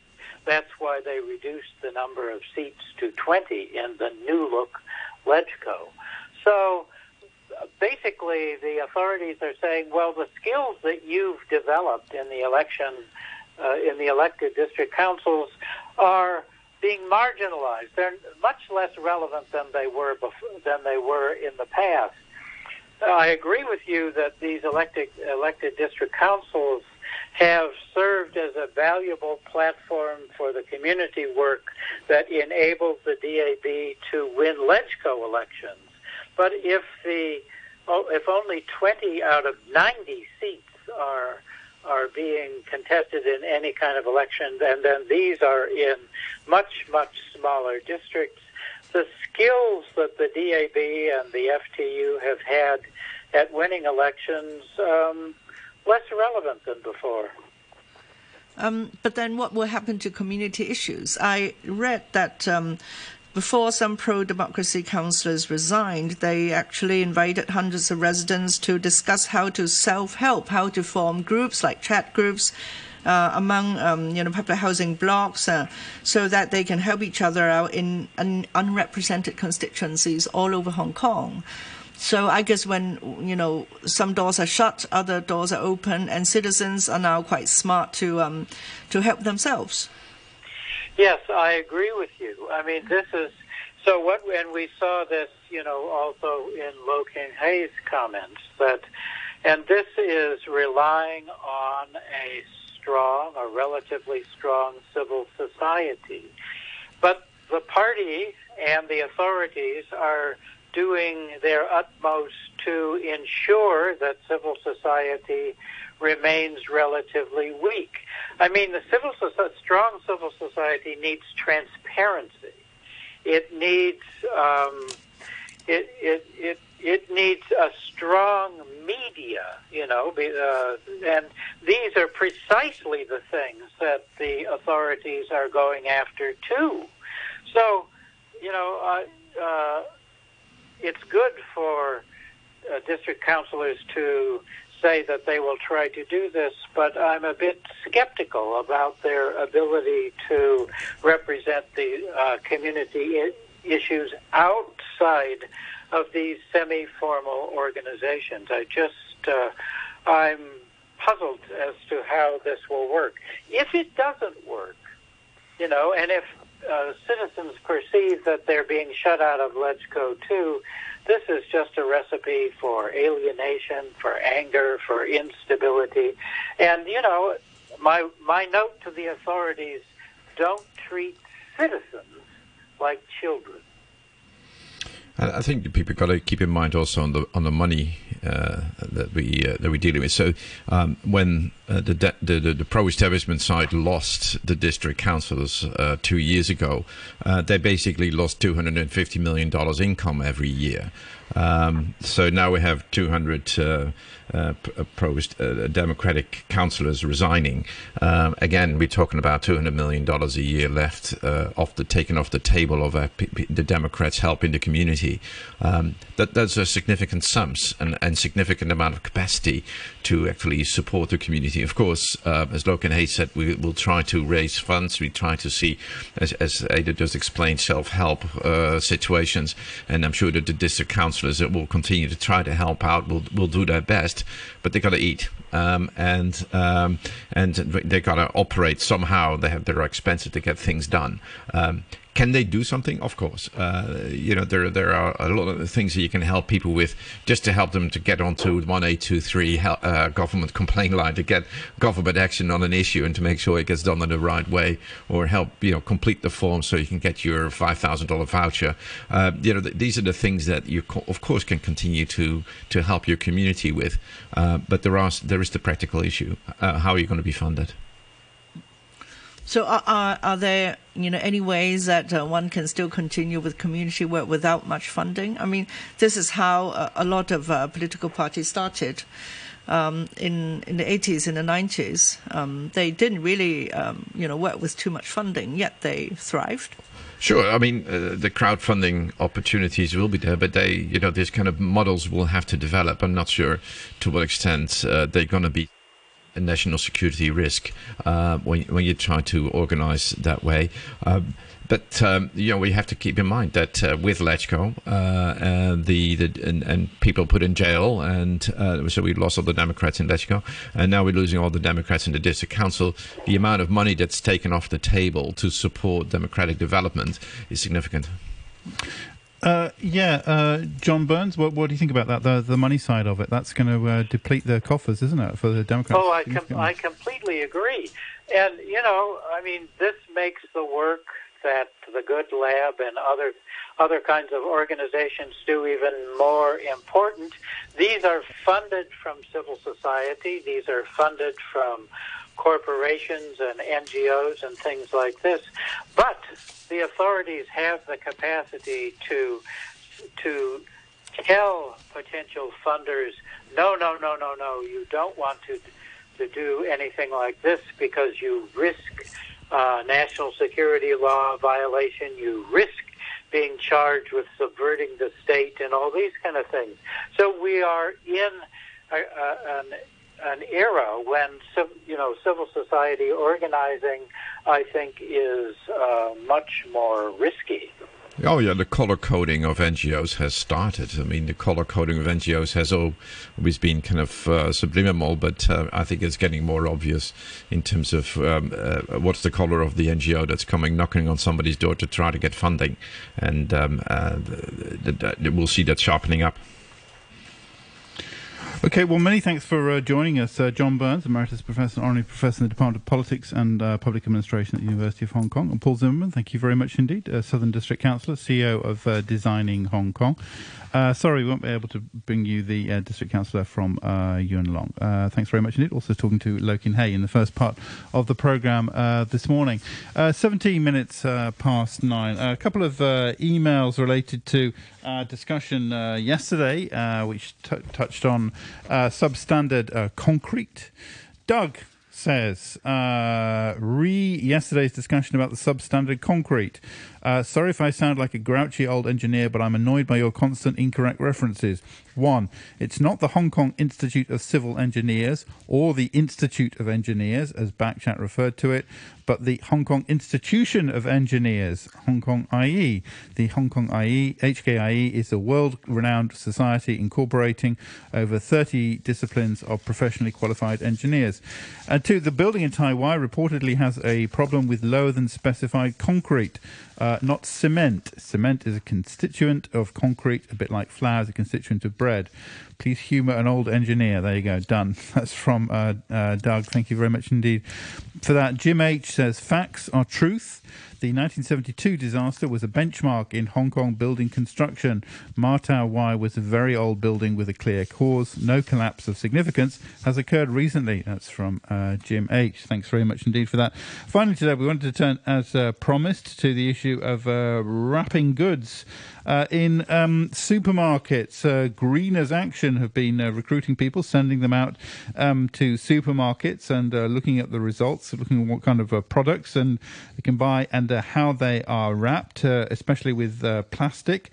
That's why they reduced the number of seats to 20 in the new look LegCo. So basically, the authorities are saying, well, the skills that you've developed in the election, uh, in the elected district councils, are being marginalized. They're much less relevant than they were before, than they were in the past. I agree with you that these elected elected district councils have served as a valuable platform for the community work that enables the DAB to win LegCo elections. But if the oh, if only 20 out of 90 seats are are being contested in any kind of election, and then these are in much much smaller districts, the skills that the DAB and the FTU have had at winning elections um, less relevant than before. Um, but then what will happen to community issues? I read that um, before some pro democracy councillors resigned, they actually invited hundreds of residents to discuss how to self help, how to form groups like chat groups. Uh, among um, you know public housing blocks, uh, so that they can help each other out in un- unrepresented constituencies all over Hong Kong. So I guess when you know some doors are shut, other doors are open, and citizens are now quite smart to um, to help themselves. Yes, I agree with you. I mean, this is so. What and we saw this, you know, also in Lo King Hei's comments that, and this is relying on a strong, a relatively strong civil society, but the party and the authorities are doing their utmost to ensure that civil society remains relatively weak. I mean, the civil strong civil society needs transparency. It needs um, it, it it it needs a strong media, you know, uh, and these are precisely the things that the authorities are going after too. So, you know, uh, uh, it's good for uh, district councilors to say that they will try to do this, but I'm a bit skeptical about their ability to represent the uh, community I- issues outside of these semi-formal organizations. I just, uh, I'm puzzled as to how this will work. If it doesn't work, you know, and if uh, citizens perceive that they're being shut out of LegCo 2, this is just a recipe for alienation, for anger, for instability. And, you know, my, my note to the authorities, don't treat citizens like children. I think people got to keep in mind also on the on the money uh, that we uh, that we're dealing with. So um, when uh, the, de- the, the the pro-establishment side lost the district councillors uh, two years ago, uh, they basically lost two hundred and fifty million dollars income every year. Um, so now we have 200 uh, uh, pro uh, Democratic councillors resigning. Um, again, we're talking about 200 million dollars a year left uh, off the taken off the table of uh, the Democrats helping the community. Um, that those are significant sums and, and significant amount of capacity to actually support the community. Of course, uh, as Lo Kin-hei said, we will try to raise funds. We try to see, as, as Ada just explained, self-help situations, and I'm sure that the district councillors that will continue to try to help out will will do their best, but they got to eat. Um, and um, and they got to operate somehow. They have their expenses to get things done. Um, can they do something? Of course. Uh, you know, there there are a lot of things that you can help people with just to help them to get onto one eight two three uh, government complaint line to get government action on an issue and to make sure it gets done in the right way, or help you know complete the form so you can get your five thousand dollar voucher. Uh, you know, th- these are the things that you co- of course can continue to to help your community with. Uh, but there are there is the practical issue. Uh, how are you going to be funded? So, are, are, are, there you know any ways that uh, one can still continue with community work without much funding? I mean, this is how uh, a lot of uh, political parties started. Um, in in the 80s, in the 90s, um, they didn't really um, you know work with too much funding, yet they thrived. Sure. I mean, uh, the crowdfunding opportunities will be there, but they, you know, these kind of models will have to develop. I'm not sure to what extent uh, they're going to be a national security risk uh, when when you try to organise that way. Um, but um, you know we have to keep in mind that uh, with LegCo, uh, the, the and, and, people put in jail, and uh, so we lost all the Democrats in LegCo, and now we're losing all the Democrats in the district council. The amount of money that's taken off the table to support democratic development is significant. Uh, yeah, uh, John Burns, what, what do you think about that? The the money side of it, that's going to uh, deplete the coffers, isn't it, for the Democrats? Oh, I com- I completely agree. And you know, I mean, this makes the work that the Good Lab and other other kinds of organizations do even more important. These are funded from civil society. These are funded from corporations and NGOs and things like this. But the authorities have the capacity to to tell potential funders, no, no, no, no, no, you don't want to to do anything like this because you risk uh, national security law violation, you risk being charged with subverting the state and all these kind of things. So we are in a, a, an an era when you know civil society organizing, I think, is uh, much more risky. Oh yeah, the color coding of NGOs has started. I mean, the color coding of NGOs has always been kind of uh, subliminal, but uh, I think it's getting more obvious in terms of um, uh, what's the color of the NGO that's coming knocking on somebody's door to try to get funding, and um, uh, the, the, the, we'll see that sharpening up. Okay, well, many thanks for uh, joining us. Uh, John Burns, Emeritus Professor and Honorary Professor in the Department of Politics and uh, Public Administration at the University of Hong Kong. And Paul Zimmerman, thank you very much indeed, uh, Southern District Councillor, CEO of uh, Designing Hong Kong. Uh, sorry, we won't be able to bring you the district councillor from Yuen Long. Thanks very much indeed. Also talking to Lo Kin-hei in the first part of the programme this morning. Uh, 17 minutes past nine. A couple of emails related to our discussion yesterday, which t- touched on substandard concrete. Doug says, uh, re yesterday's discussion about the substandard concrete. Uh, sorry if I sound like a grouchy old engineer, but I'm annoyed by your constant incorrect references. One, it's not the Hong Kong Institute of Civil Engineers or the Institute of Engineers, as Backchat referred to it, but the Hong Kong Institution of Engineers, Hong Kong IE. The Hong Kong IE, HKIE, is a world renowned society incorporating over 30 disciplines of professionally qualified engineers. And two, the building in Tai Wai reportedly has a problem with lower than specified concrete. Uh, not cement. Cement is a constituent of concrete, a bit like flour is a constituent of bread. Please humour an old engineer. There you go, done. That's from uh, uh, Doug. Thank you very much indeed for that. Jim H says facts are truth. The 1972 disaster was a benchmark in Hong Kong building construction. Ma Tai Wai was a very old building with a clear cause. No collapse of significance has occurred recently. That's from uh, Jim H. Thanks very much indeed for that. Finally, today we wanted to turn, as uh, promised, to the issue of uh, wrapping goods. Uh, in um, supermarkets, uh, Greeners Action have been uh, recruiting people, sending them out um, to supermarkets and uh, looking at the results, looking at what kind of uh, products and they can buy and uh, how they are wrapped, especially with plastic.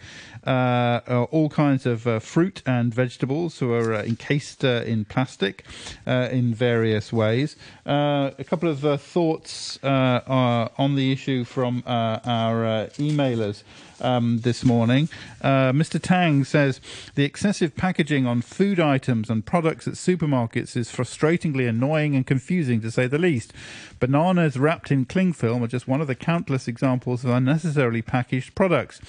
Uh, uh, all kinds of uh, fruit and vegetables who are encased in plastic in various ways. a couple of thoughts on the issue from our emailers um, this morning. Uh, Mr. Tang says the excessive packaging on food items and products at supermarkets is frustratingly annoying and confusing to say the least. Bananas wrapped in cling film are just one of the countless examples of unnecessarily packaged products.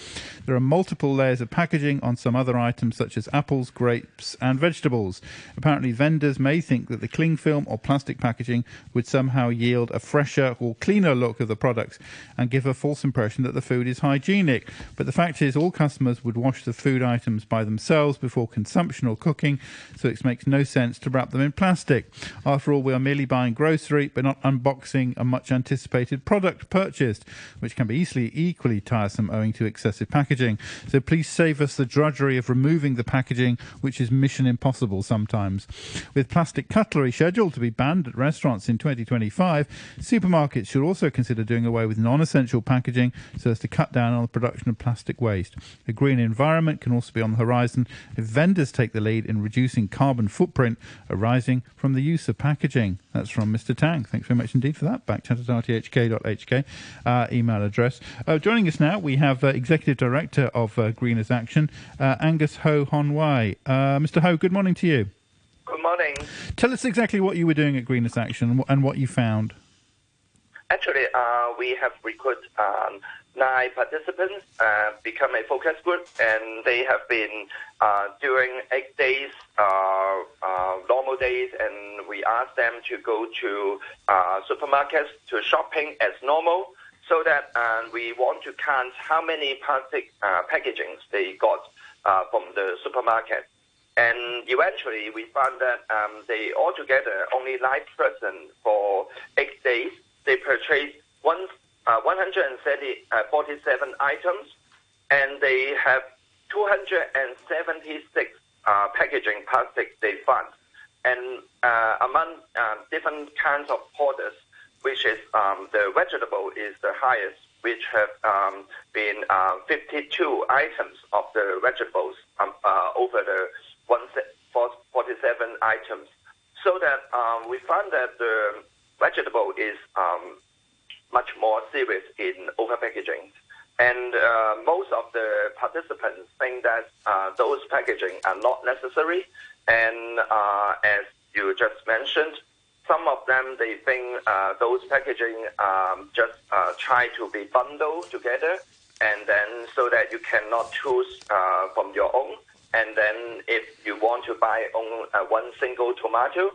There are multiple layers of packaging on some other items such as apples, grapes, and vegetables. Apparently, vendors may think that the cling film or plastic packaging would somehow yield a fresher or cleaner look of the products and give a false impression that the food is hygienic. But the fact is, all customers would wash the food items by themselves before consumption or cooking, so it makes no sense to wrap them in plastic. After all, we are merely buying grocery, but not unboxing a much anticipated product purchased, which can be easily equally tiresome owing to excessive packaging. So please save us the drudgery of removing the packaging, which is mission impossible sometimes. With plastic cutlery scheduled to be banned at restaurants in 2025, supermarkets should also consider doing away with non essential packaging so as to cut down on the production of plastic waste. A green environment can also be on the horizon if vendors take the lead in reducing carbon footprint arising from the use of packaging. That's from Mr. Tang. Thanks very much indeed for that. Backchat at rthk.hk, uh, email address. Uh, joining us now, we have uh, Executive Director of uh, Greeners Action, uh, Angus Ho Hon Wai. Uh, Mr. Ho, good morning to you. Good morning. Tell us exactly what you were doing at Greeners Action and what you found. Actually, we have recruited um, nine participants uh, become a focus group, and they have been uh, doing eight days, uh, uh normal days, and we ask them to go to uh, supermarkets to shopping as normal, so that uh, we want to count how many plastic packagings they got from the supermarket. And eventually, we found that um, they altogether only nine person for eight days. They purchased one uh, 147 uh, items, and they have 276 uh, packaging plastic they found. And uh, among uh, different kinds of products, which is um, the vegetable is the highest, which have um, been uh, 52 items of the vegetables um, over the 147 items. So that um, we found that the vegetable is um, much more serious in overpackaging. And uh, most of the participants think that uh, those packaging are not necessary. And uh, as you just mentioned, some of them they uh, those packaging um, just uh, try to be bundled together, and then so that you cannot choose uh, from your own. And then if you want to buy on one single tomato,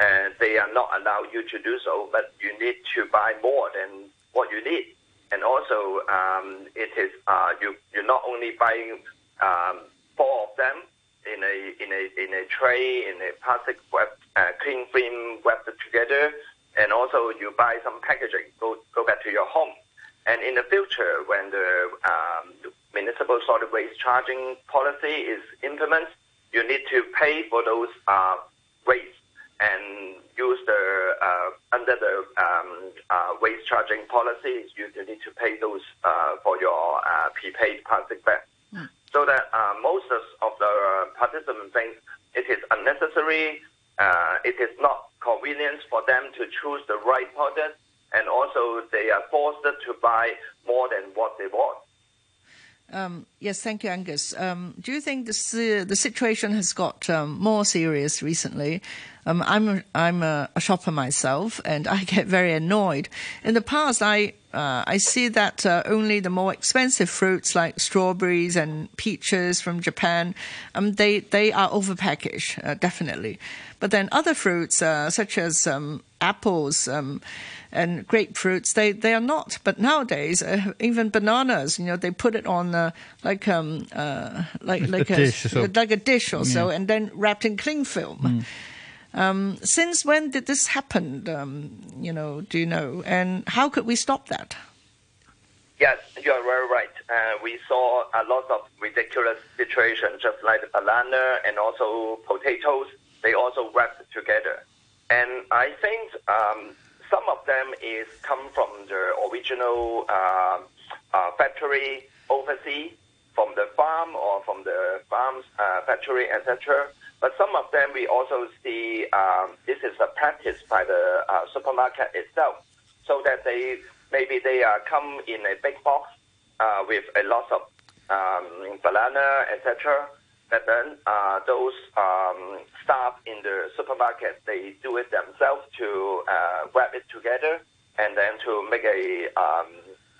and they are not allowed you to do so, but you need to buy more than what you need. And also, um, it is uh, you you're not only buying um, four of them in a in a in a tray in a plastic web uh, cling film wrapped together, and also you buy some packaging go go back to your home. And in the future, when the, um, the municipal solid waste charging policy is implemented, you need to pay for those uh, waste and use the uh, under the um, uh, waste charging policy, you, you need to pay those uh, for your uh, prepaid plastic bag. Mm. So that uh, most of, of the participants think it is unnecessary, uh, it is not convenient for them to choose the right product, and also they are forced to buy more than what they want. Um, yes, thank you, Angus. Um, do you think uh, the situation has got um, more serious recently? Um, I'm a, I'm a, a, shopper myself, and I get very annoyed. In the past, I uh, I see that uh, only the more expensive fruits like strawberries and peaches from Japan, um, they they are overpackaged, uh, definitely. But then other fruits, uh, such as um, apples and grapefruits, they, they are not. But nowadays, uh, even bananas, you know, they put it on uh, like um uh, like like a, a dish, so. like a dish or yeah. so, and then wrapped in cling film. Mm. Um, since when did this happen? Um, you know, do you know? And how could we stop that? Yes, you are very right. Uh, we saw a lot of ridiculous situations, just like the banana and also potatoes. They also wrapped together, and I think um, some of them is come from the original uh, uh, factory overseas, from the farm or from the farm's uh, factory, etc. But some of them we also see um, this is a practice by the uh, supermarket itself, so that they maybe they uh, come in a big box with a lot of um, banana, etc that then uh, those um, staff in the supermarket they do it themselves to uh, wrap it together and then to make a, um,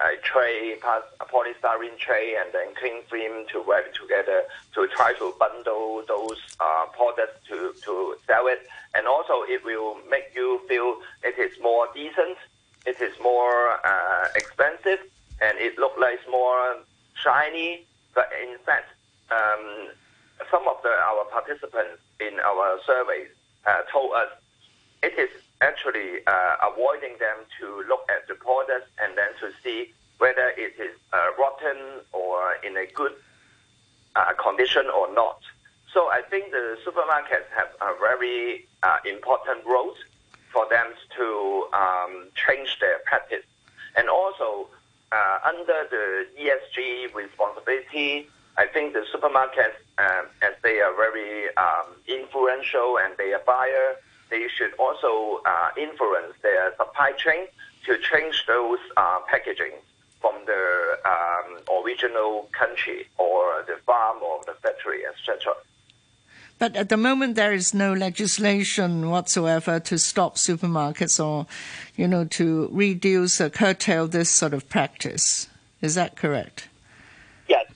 a tray, a polystyrene tray, and then cling film to wrap it together to try to bundle those uh, products to, to sell it. And also, it will make you feel it is more decent, it is more uh, expensive, and it looks like more shiny. But in fact, um, some of the, our participants in our survey uh, told us it is actually uh, avoiding them to look at the products and then to see whether it is uh, rotten or in a good uh, condition or not. So I think the supermarkets have a very uh, important role for them to um, change their practice. And also, uh, under the ESG responsibility, I think the supermarkets, um, as they are very um, influential and they are buyer, they should also uh, influence their supply chain to change those uh, packaging from the um, original country or the farm or the factory, etc. But at the moment, there is no legislation whatsoever to stop supermarkets or, you know, to reduce or curtail this sort of practice. Is that correct?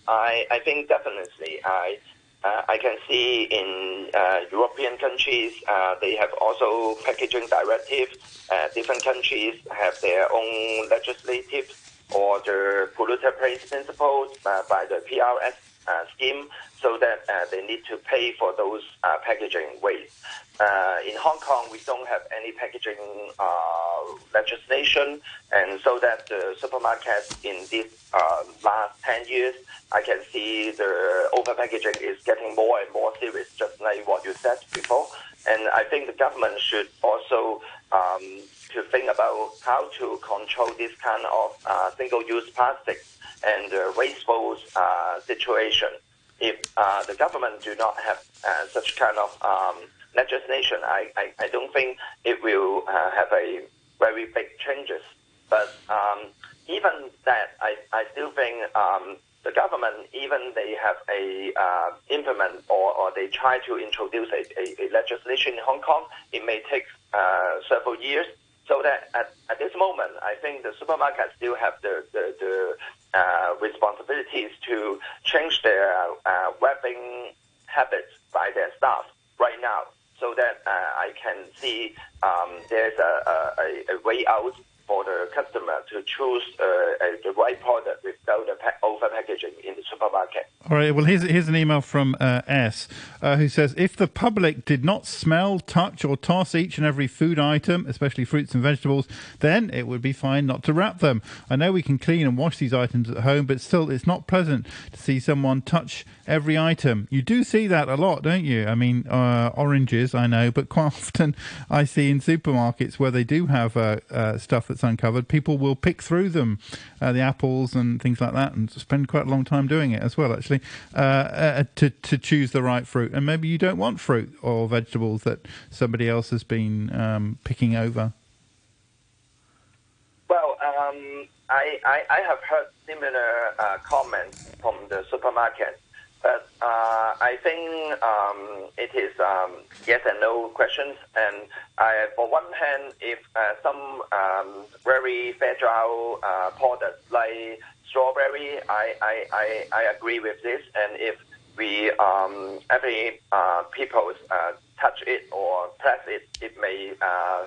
I, I think definitely. I uh, I can see in uh, European countries uh, they have also packaging directive. Uh, different countries have their own legislative or the polluter pays principle uh, by the PRS uh, scheme, so that they need to pay for those packaging waste. in Hong Kong, we don't have any packaging legislation, and so that the supermarkets in these last 10 years I can see the overpackaging is getting more and more serious, just like what you said before. And I think the government should also um, to think about how to control this kind of uh, single-use plastics and uh, wasteful uh, situation. If uh, the government do not have uh, such kind of um, legislation, I, I, I, don't think it will uh, have a very big changes. But um, even that, I, I still think um, the government, even they have a uh, implement or, or they try to introduce a, a, a legislation in Hong Kong, it may take uh, several years. So that at, at this moment, I think the supermarkets still have the, the, the uh, responsibilities to change their uh, wrapping habits by their staff right now. So that uh, I can see um, there's a, a, a way out for the customer to choose uh, the right product without the over packaging in the supermarket. All right. Well, here's here's an email from uh, S uh, who says if the public did not smell, touch, or toss each and every food item, especially fruits and vegetables, then it would be fine not to wrap them. I know we can clean and wash these items at home, but still, it's not pleasant to see someone touch every item. You do see that a lot, don't you? I mean, uh, oranges, I know, but quite often I see in supermarkets where they do have uh, uh, stuff that's uncovered, people will pick through them, uh, the apples and things like that, and spend quite a long time doing it as well, actually, uh, uh, to to choose the right fruit. And maybe you don't want fruit or vegetables that somebody else has been um, picking over. Well, um, I, I, I have heard similar uh, comments from the supermarket uh, I think um, it is um, yes and no questions. And I, for one hand, if uh, some um, very fragile uh, products like strawberry, I, I, I, I, agree with this. And if we um, every uh, people uh, touch it or press it, it may uh,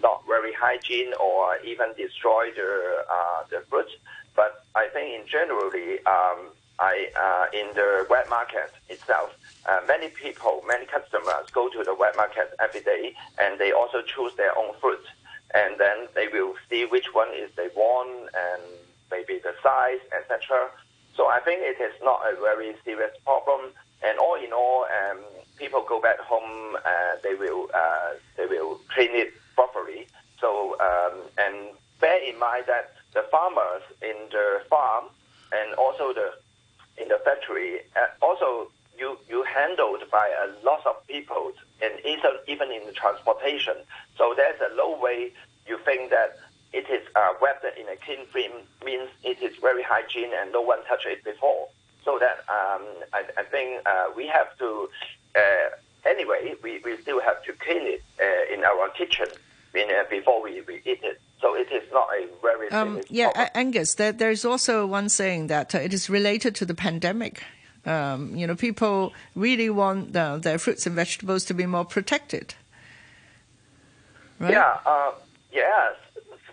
not very hygiene or even destroy the the fruit. But I think in generally. Um, uh, in the wet market itself, uh, many people, many customers go to the wet market every day, and they also choose their own fruit, and then they will see which one is they want and maybe the size, etc. So I think it is not a very serious problem. And all in all, um, people go back home, uh, they will uh, they will clean it properly. So um, and bear in mind that the farmers in the farm and also the in the factory. Uh, also, you you handled by a lot of people, and even in the transportation. So there's a low way. You think that it is uh, wrapped in a clean film means it is very hygiene and no one touched it before. So that um, I, I, think uh, we have to. Uh, anyway, we, we still have to clean it uh, in our kitchen in, before we, we eat it. So it is not a very um, yeah, problem. Angus. There, there's also one saying that uh, it is related to the pandemic. Um, you know, people really want the, their fruits and vegetables to be more protected. Right? Yeah. Uh, yes.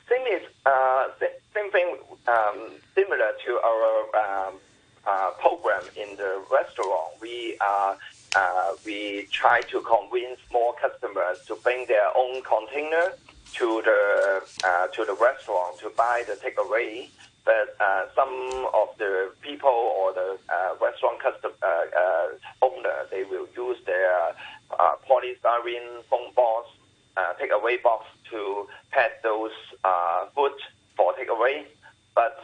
Thing is, uh, same thing. Um, similar to our um, uh, program in the restaurant, we uh, uh, we try to convince more customers to bring their own container to the uh, to the restaurant to buy the takeaway. But uh, some of the people or the uh, restaurant custom uh, uh, owner they will use their uh, polystyrene phone box, takeaway box to pack those food for takeaway. But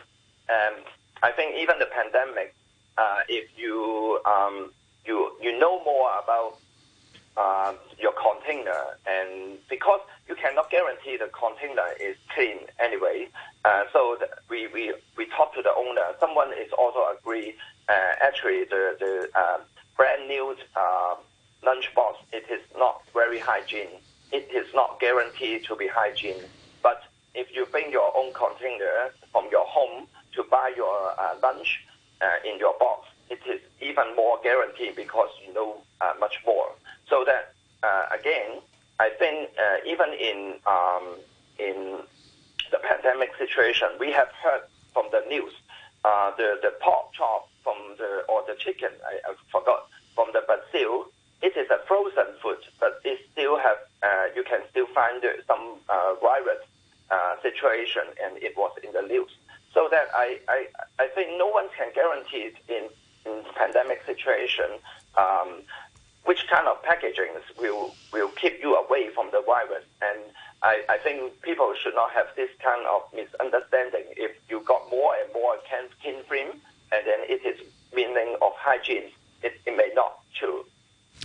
um, I think even the pandemic, if you um, you you know more about uh, your container, and because you cannot guarantee the container is clean anyway, uh, so we, we we talk to the owner. Someone is also agree. Uh, actually, the the uh, brand new uh, lunchbox it is not very hygiene. It is not guaranteed to be hygiene. But if you bring your own container from your home to buy your uh, lunch in your box, it is even more guaranteed because you know uh, much more. So that uh, again, I think uh, even in um, in the pandemic situation, we have heard from the news uh, the the pork chop from the or the chicken I, I forgot from the Brazil. It is a frozen food, but it still have uh, you can still find some uh, virus situation, and it was in the news. So that I, I, I think no one can guarantee it in in pandemic situation, um, which kind of packaging will will keep you away from the virus. And I, I think people should not have this kind of misunderstanding. If you got more and more skin film, and then it is meaning of hygiene, it, it may not true.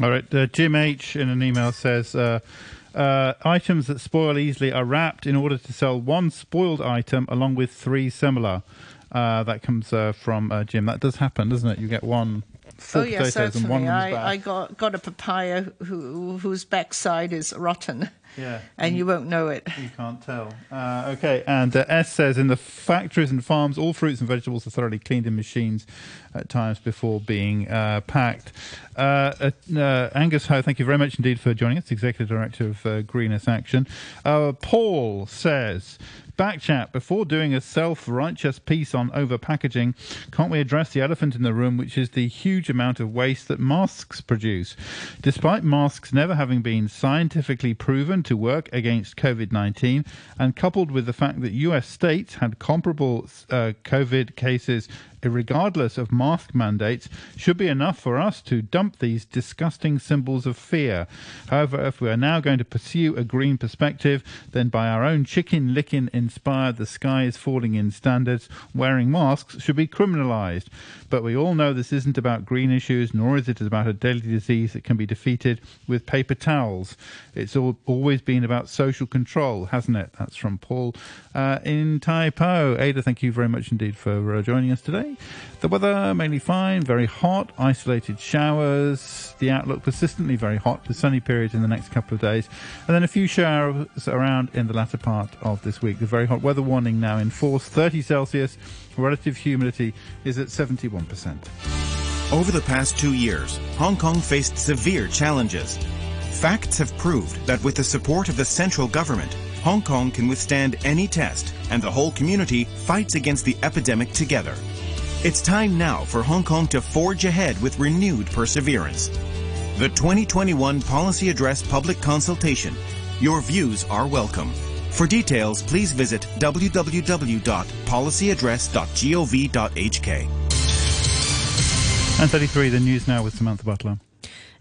All right, uh, Jim H in an email says. Uh, uh, items that spoil easily are wrapped in order to sell one spoiled item along with three similar. Uh, that comes uh, from uh, Jim. That does happen, doesn't it? You get one full oh, yes, potatoes certainly. and one I, I got got a papaya who, whose backside is rotten. Yeah, and you won't know it. You can't tell. Uh, okay, and uh, S says in the factories and farms, all fruits and vegetables are thoroughly cleaned in machines at times before being uh, packed. Uh, uh, Angus Ho, thank you very much indeed for joining us, Executive Director of uh, Greeners Action. Paul says Backchat, before doing a self righteous piece on over packaging, can't we address the elephant in the room, which is the huge amount of waste that masks produce? Despite masks never having been scientifically proven to work against COVID 19, and coupled with the fact that US states had comparable uh, COVID cases regardless of mask mandates, should be enough for us to dump these disgusting symbols of fear. However, if we are now going to pursue a green perspective, then by our own Chicken Licken inspired the sky is falling in standards, wearing masks should be criminalised. But we all know this isn't about green issues, nor is it about a deadly disease that can be defeated with paper towels. It's all, always been about social control, hasn't it? That's from Paul uh, in Tai Po. Ada, thank you very much indeed for uh, joining us today. The weather mainly fine, very hot, isolated showers. The outlook persistently very hot with sunny periods in the next couple of days. And then a few showers around in the latter part of this week. The very hot weather warning now in force 30 Celsius. Relative humidity is at 71%. Over the past two years, Hong Kong faced severe challenges. Facts have proved that with the support of the central government, Hong Kong can withstand any test, and the whole community fights against the epidemic together. It's time now for Hong Kong to forge ahead with renewed perseverance. The 2021 Policy Address Public Consultation. Your views are welcome. For details, please visit www.policyaddress.gov.hk. And 33, the news now with Samantha Butler.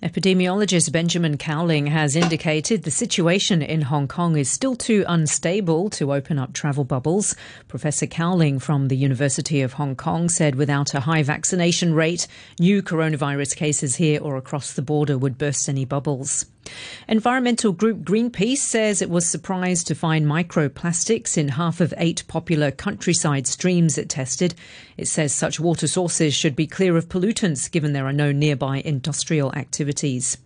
Epidemiologist Benjamin Cowling has indicated the situation in Hong Kong is still too unstable to open up travel bubbles. Professor Cowling from the University of Hong Kong said without a high vaccination rate, new coronavirus cases here or across the border would burst any bubbles. Environmental group Greenpeace says it was surprised to find microplastics in half of eight popular countryside streams it tested. It says such water sources should be clear of pollutants given there are no nearby industrial activities.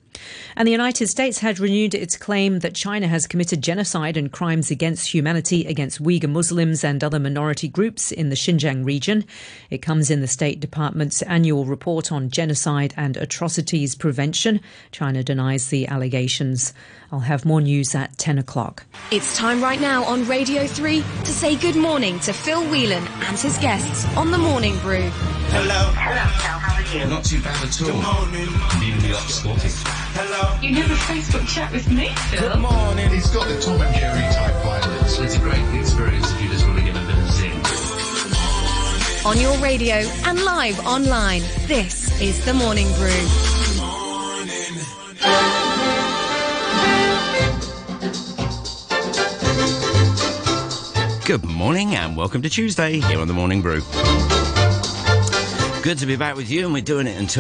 And the United States had renewed its claim that China has committed genocide and crimes against humanity against Uyghur Muslims and other minority groups in the Xinjiang region. It comes in the State Department's annual report on genocide and atrocities prevention. China denies the allegations. I'll have more news at 10 o'clock. It's time right now on Radio 3 to say good morning to Phil Whelan and his guests on The Morning Brew. Hello. Hello, Phil. How are you? Not too bad at all. Good morning. Really up spotted. Hello. You never Facebook chat with me, Phil. Good morning. He's got the Tom and Jerry type violence. It's a great experience if you just want to get a bit of zing. On your radio and live online, this is The Morning Brew. Good morning and welcome to Tuesday here on The Morning Brew. Good to be back with you and we're doing it until